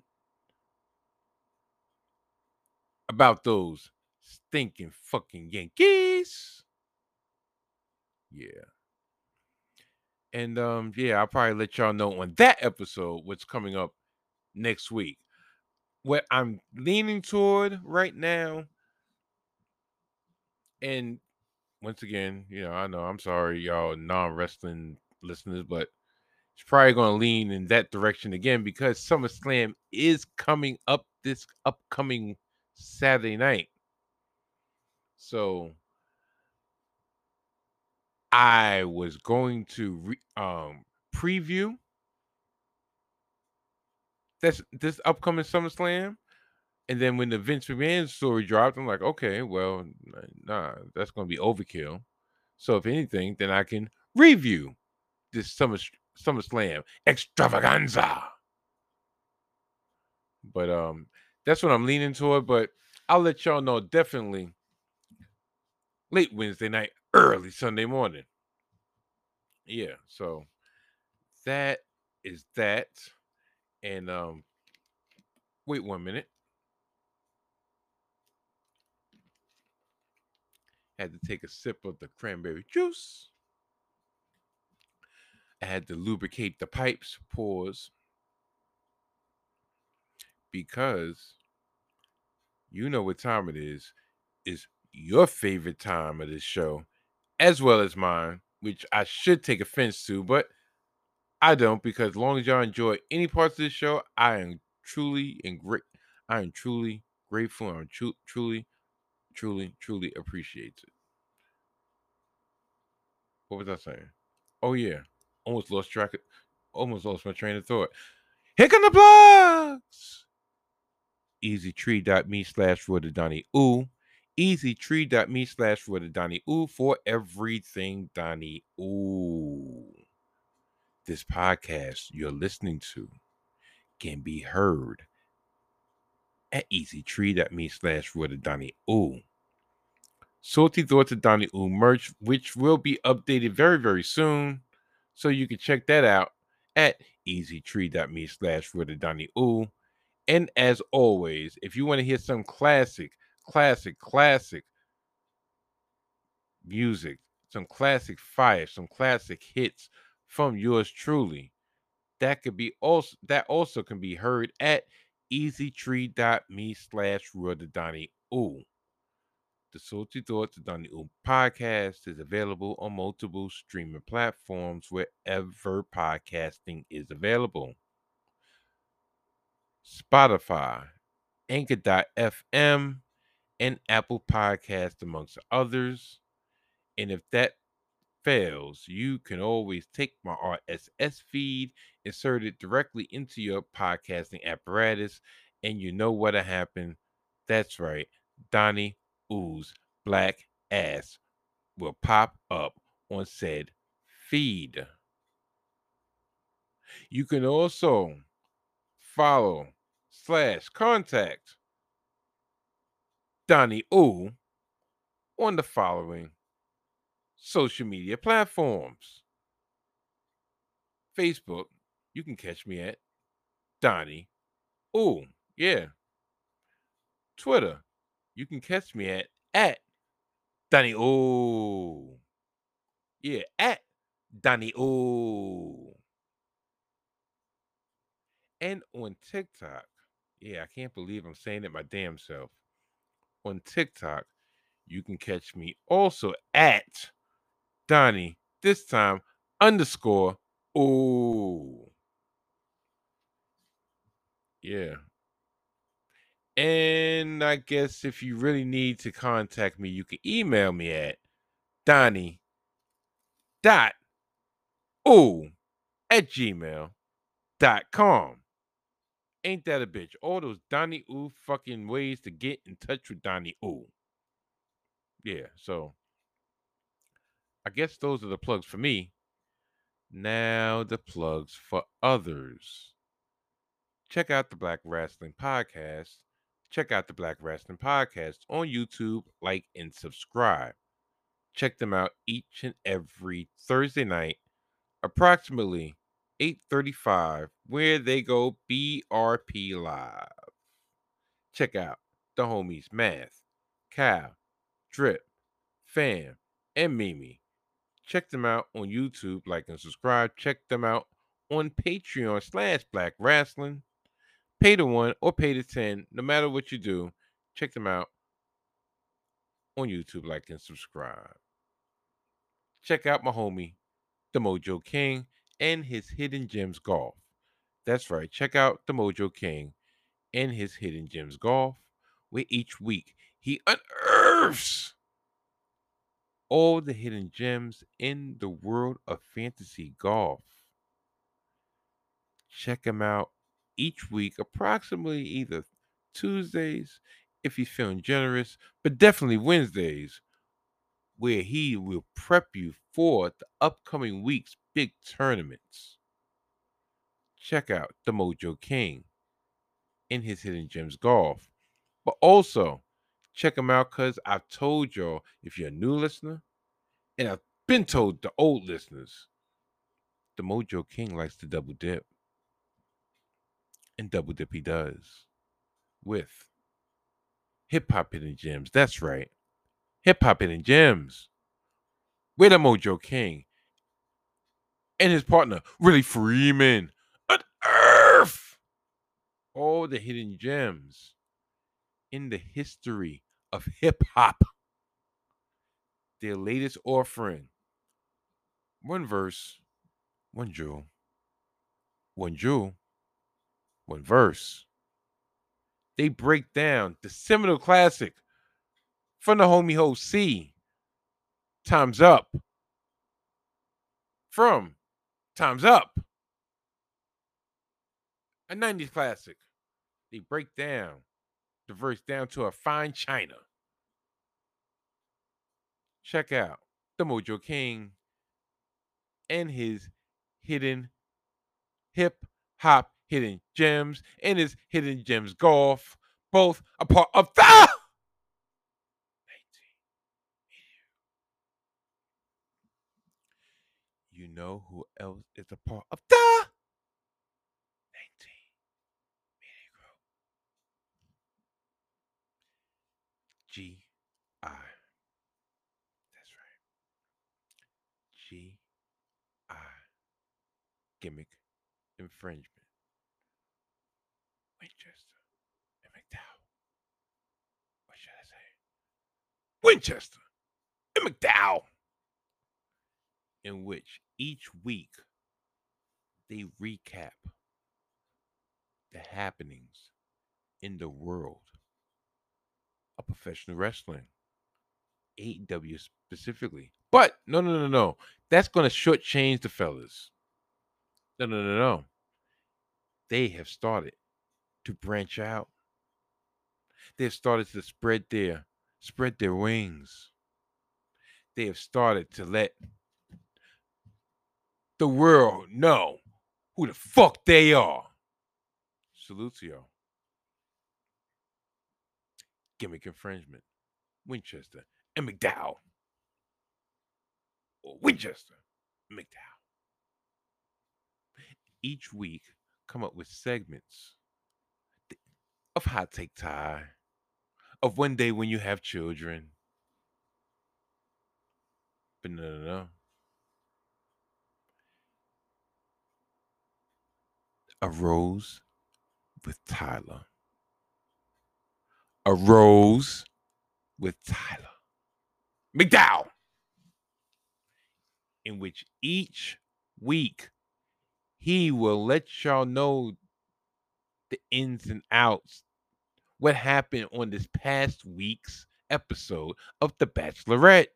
Speaker 2: about those stinking fucking Yankees. Yeah. And um, yeah, I'll probably let y'all know on that episode what's coming up next week. What I'm leaning toward right now, and once again, you know, I know I'm sorry, y'all non-wrestling listeners, but it's probably going to lean in that direction again because SummerSlam is coming up this upcoming Saturday night. So I was going to re- um preview this this upcoming SummerSlam, and then when the Vince McMahon story dropped, I'm like, okay, well, nah, that's gonna be overkill. So if anything, then I can review this Summer SummerSlam extravaganza. But um, that's what I'm leaning toward. But I'll let y'all know definitely late Wednesday night, early Sunday morning. Yeah, so that is that. And um wait one minute. Had to take a sip of the cranberry juice. I had to lubricate the pipes, pause. Because you know what time it is. Is your favorite time of this show, as well as mine, which I should take offense to, but I don't because as long as y'all enjoy any parts of this show, I am truly and great. I am truly grateful and tru- truly, truly, truly appreciates it. What was I saying? Oh yeah, almost lost track. Of, almost lost my train of thought. Here come the plugs. EasyTree.me slash Roy Donnie Ooh. easytree.me slash for the Donnie Ooh for everything Donnie Ooh. This podcast you're listening to can be heard at easytree.me slash for the Donnie Ooh. Salty Thoughts of Donnie Ooh merch, which will be updated very, very soon. So you can check that out at easytree.me slash Ooh. And as always, if you want to hear some classic, classic, classic music, some classic fire, some classic hits from yours truly, that could be also that also can be heard at easytree.me slash Ooh. The Salty Thoughts of Donnie Ooh podcast is available on multiple streaming platforms wherever podcasting is available. Spotify, Anchor.fm, and Apple Podcast, amongst others. And if that fails, you can always take my RSS feed, insert it directly into your podcasting apparatus, and you know what'll happen. That's right. Donnie Ooh's black ass will pop up on said feed. You can also follow slash contact Donnie Ooh on the following social media platforms. Facebook, you can catch me at Donnie Ooh, yeah. Twitter, you can catch me at at Danny O. Yeah, at Danny O. And on TikTok, yeah, I can't believe I'm saying it my damn self. On TikTok, you can catch me also at Donnie, this time underscore O. Yeah. And I guess if you really need to contact me, you can email me at Donnie dot ooh at gmail dot com. Ain't that a bitch? All those Donnie Ooh fucking ways to get in touch with Donnie Ooh. Yeah, so I guess those are the plugs for me. Now the plugs for others. Check out the Black Wrestling Podcast. Check out the Black Wrestling Podcast on YouTube, like and subscribe. Check them out each and every Thursday night, approximately 8:35 where they go BRP live. Check out the homies Math, Cal, Drip, Fam, and Mimi. Check them out on YouTube, like and subscribe. Check them out on Patreon slash Black Wrestling. Pay the one or pay the ten, no matter what you do. Check them out on YouTube, like and subscribe. Check out my homie, the Mojo King and his Hidden Gems Golf. That's right, check out the Mojo King and his Hidden Gems Golf, where each week he unearths all the hidden gems in the world of fantasy golf. Check him out each week, approximately either Tuesdays, if he's feeling generous, but definitely Wednesdays, where he will prep you for the upcoming week's big tournaments. Check out the Mojo King in his Hidden Gems Golf. But also, check him out because I've told y'all, if you're a new listener, and I've been told the old listeners, the Mojo King likes to double dip. And double dip he does with hip hop hidden gems. That's right. Hip hop hidden gems. With the Mojo King and his partner, Willie Freeman. Unearth all the hidden gems in the history of hip hop. Their latest offering one verse, one jewel, one jewel, one verse. They break down the seminal classic from the homie ho C. Time's up. From Time's Up. A 90s classic. They break down the verse down to a fine china. check out the Mojo King and his hidden hip hop hidden gems and his hidden gems golf, both a part of the You know who else is a part of the 19 Media Group? G I. That's right. G I. Gimmick infringement. Winchester and McDowell. What should I say? Winchester and McDowell. In which each week they recap the happenings in the world of professional wrestling, AEW specifically. But no, no, no, no. That's going to shortchange the fellas. No, no, no, no. They have started to branch out. They've started to spread their spread their wings. They have started to let the world know who the fuck they are. Salute to y'all. Gimmick infringement. Winchester and McDowell. Or Winchester McDowell. Each week, come up with segments of hot take tie, of one day when you have children. But no, no, no. A rose with Tyler. A rose with Tyler McDowell. In which each week he will let y'all know the ins and outs, what happened on this past week's episode of The Bachelorette.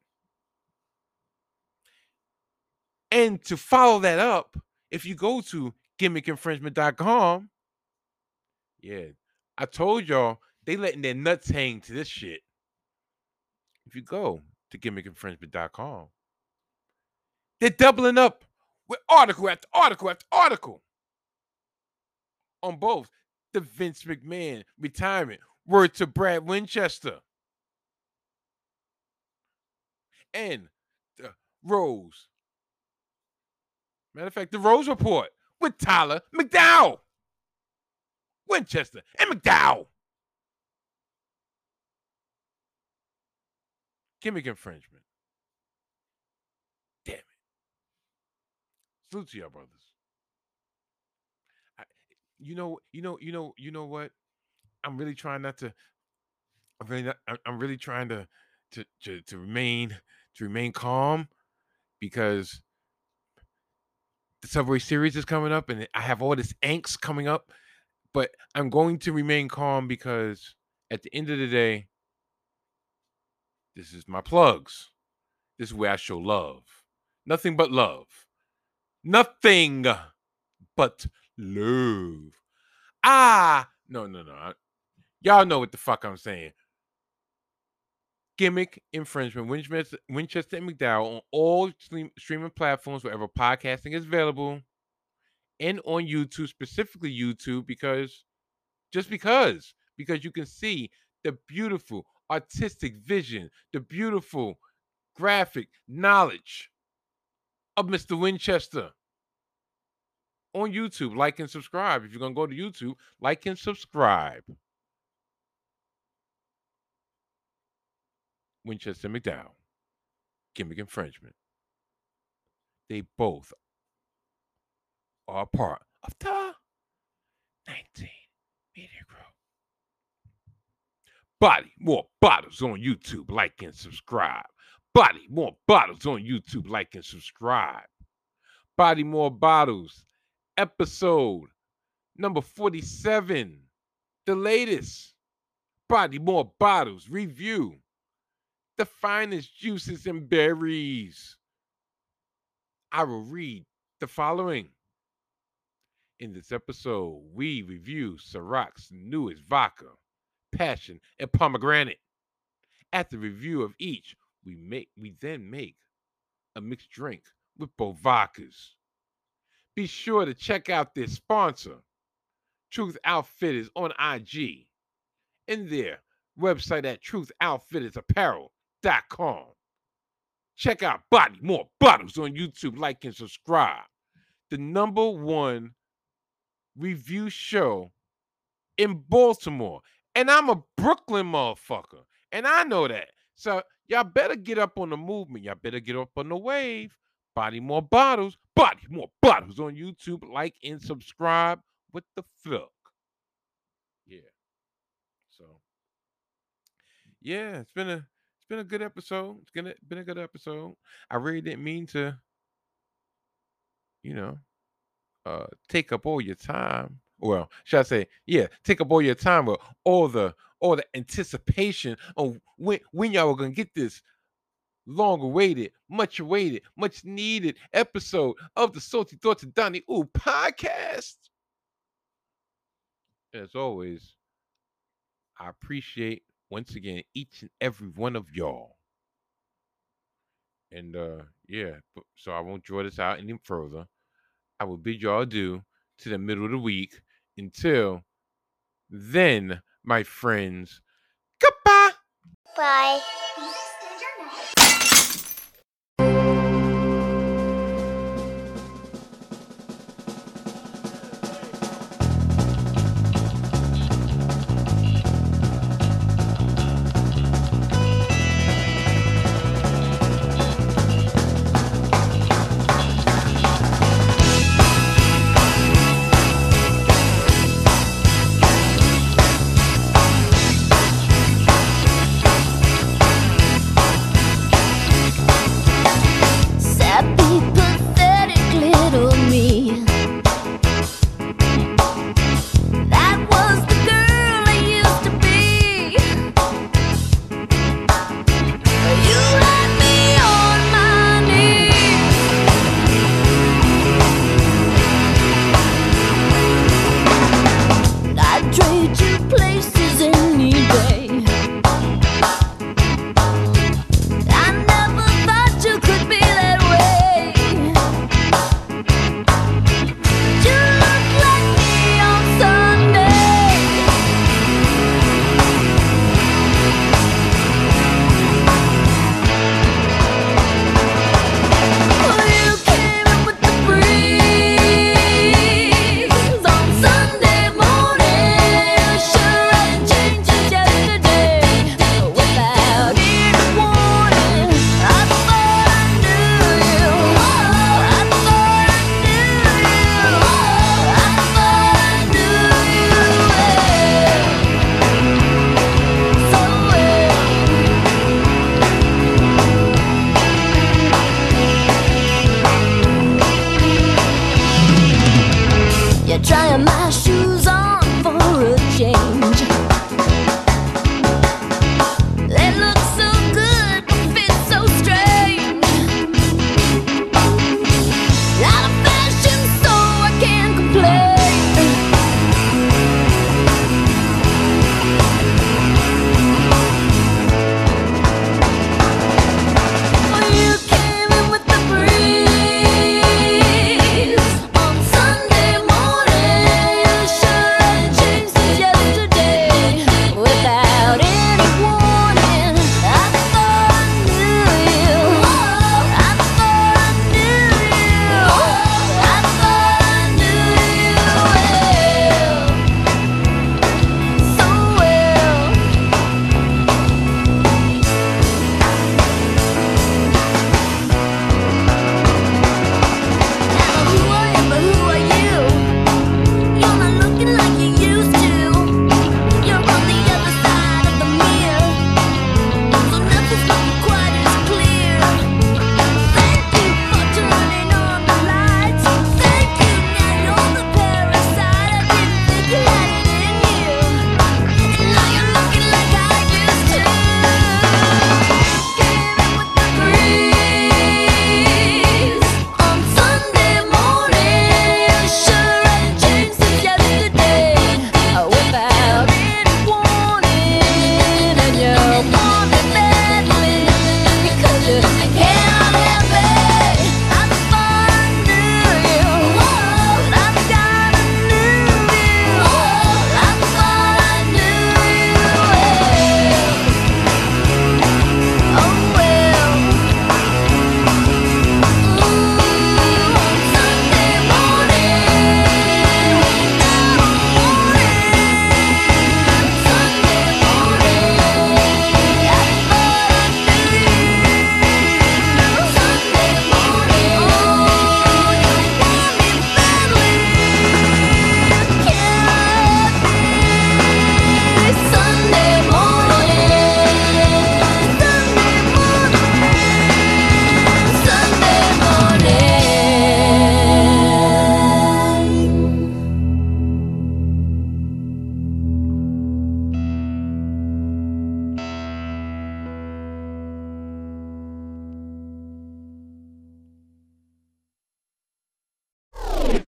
Speaker 2: And to follow that up, if you go to gimmickinfringement.com, yeah, I told y'all they letting their nuts hang to this shit. If you go to gimmickinfringement.com, they're doubling up with article after article after article on both the Vince McMahon retirement, word to Brad Winchester, and the Rose. Matter of fact, the Rose Report with Tyler McDowell, Winchester, and McDowell. Gimmick infringement. Damn it. Salute to y'all, brothers. You know, you know, you know, you know what? I'm really trying not to. I'm really, not, I'm really trying to, to, to, to remain, to remain calm, because the Subway Series is coming up, and I have all this angst coming up. But I'm going to remain calm because at the end of the day, this is my plugs. This is where I show love. Nothing but love. Nothing but love. Ah, no, no, no. Y'all know what the fuck I'm saying. Gimmick infringement, Winchester, Winchester and McDowell on all stream, streaming platforms wherever podcasting is available, and on YouTube, specifically YouTube, because just because, because you can see the beautiful artistic vision, the beautiful graphic knowledge of Mr. Winchester on YouTube. Like and subscribe. If you're gonna go to YouTube, like and subscribe. Winchester McDowell, gimmick infringement. They both are part of the 19 Media Group. Body more bottles on YouTube. Like and subscribe. Body more bottles on YouTube. Like and subscribe. Body more bottles. Episode number 47. The latest. Body more bottles. Review. The finest juices and berries. I will read the following. In this episode, we review Ciroc's newest vodka, Passion, and Pomegranate. At the review of each, we make we then make a mixed drink with both vodkas. Be sure to check out their sponsor, Truth Outfitters on IG, and their website at truthoutfittersapparel.com. Check out Body More Bottles on YouTube, like and subscribe. The number one review show in Baltimore. And I'm a Brooklyn motherfucker. And I know that. So y'all better get up on the movement. Y'all better get up on the wave. Body more bottles. Body more bottles on YouTube. Like and subscribe. What the fuck? Yeah. So yeah, it's been a it's been a good episode. It's gonna been a good episode. I really didn't mean to, you know, uh take up all your time. Well, should I say, yeah, take up all your time with all the all the anticipation of when when y'all were gonna get this long awaited, much awaited, much needed episode of the Salty Thoughts of Donnie Ooh podcast. As always, I appreciate once again each and every one of y'all. And uh yeah, so I won't draw this out any further. I will bid y'all adieu to the middle of the week. Until then, my friends, goodbye.
Speaker 3: Bye.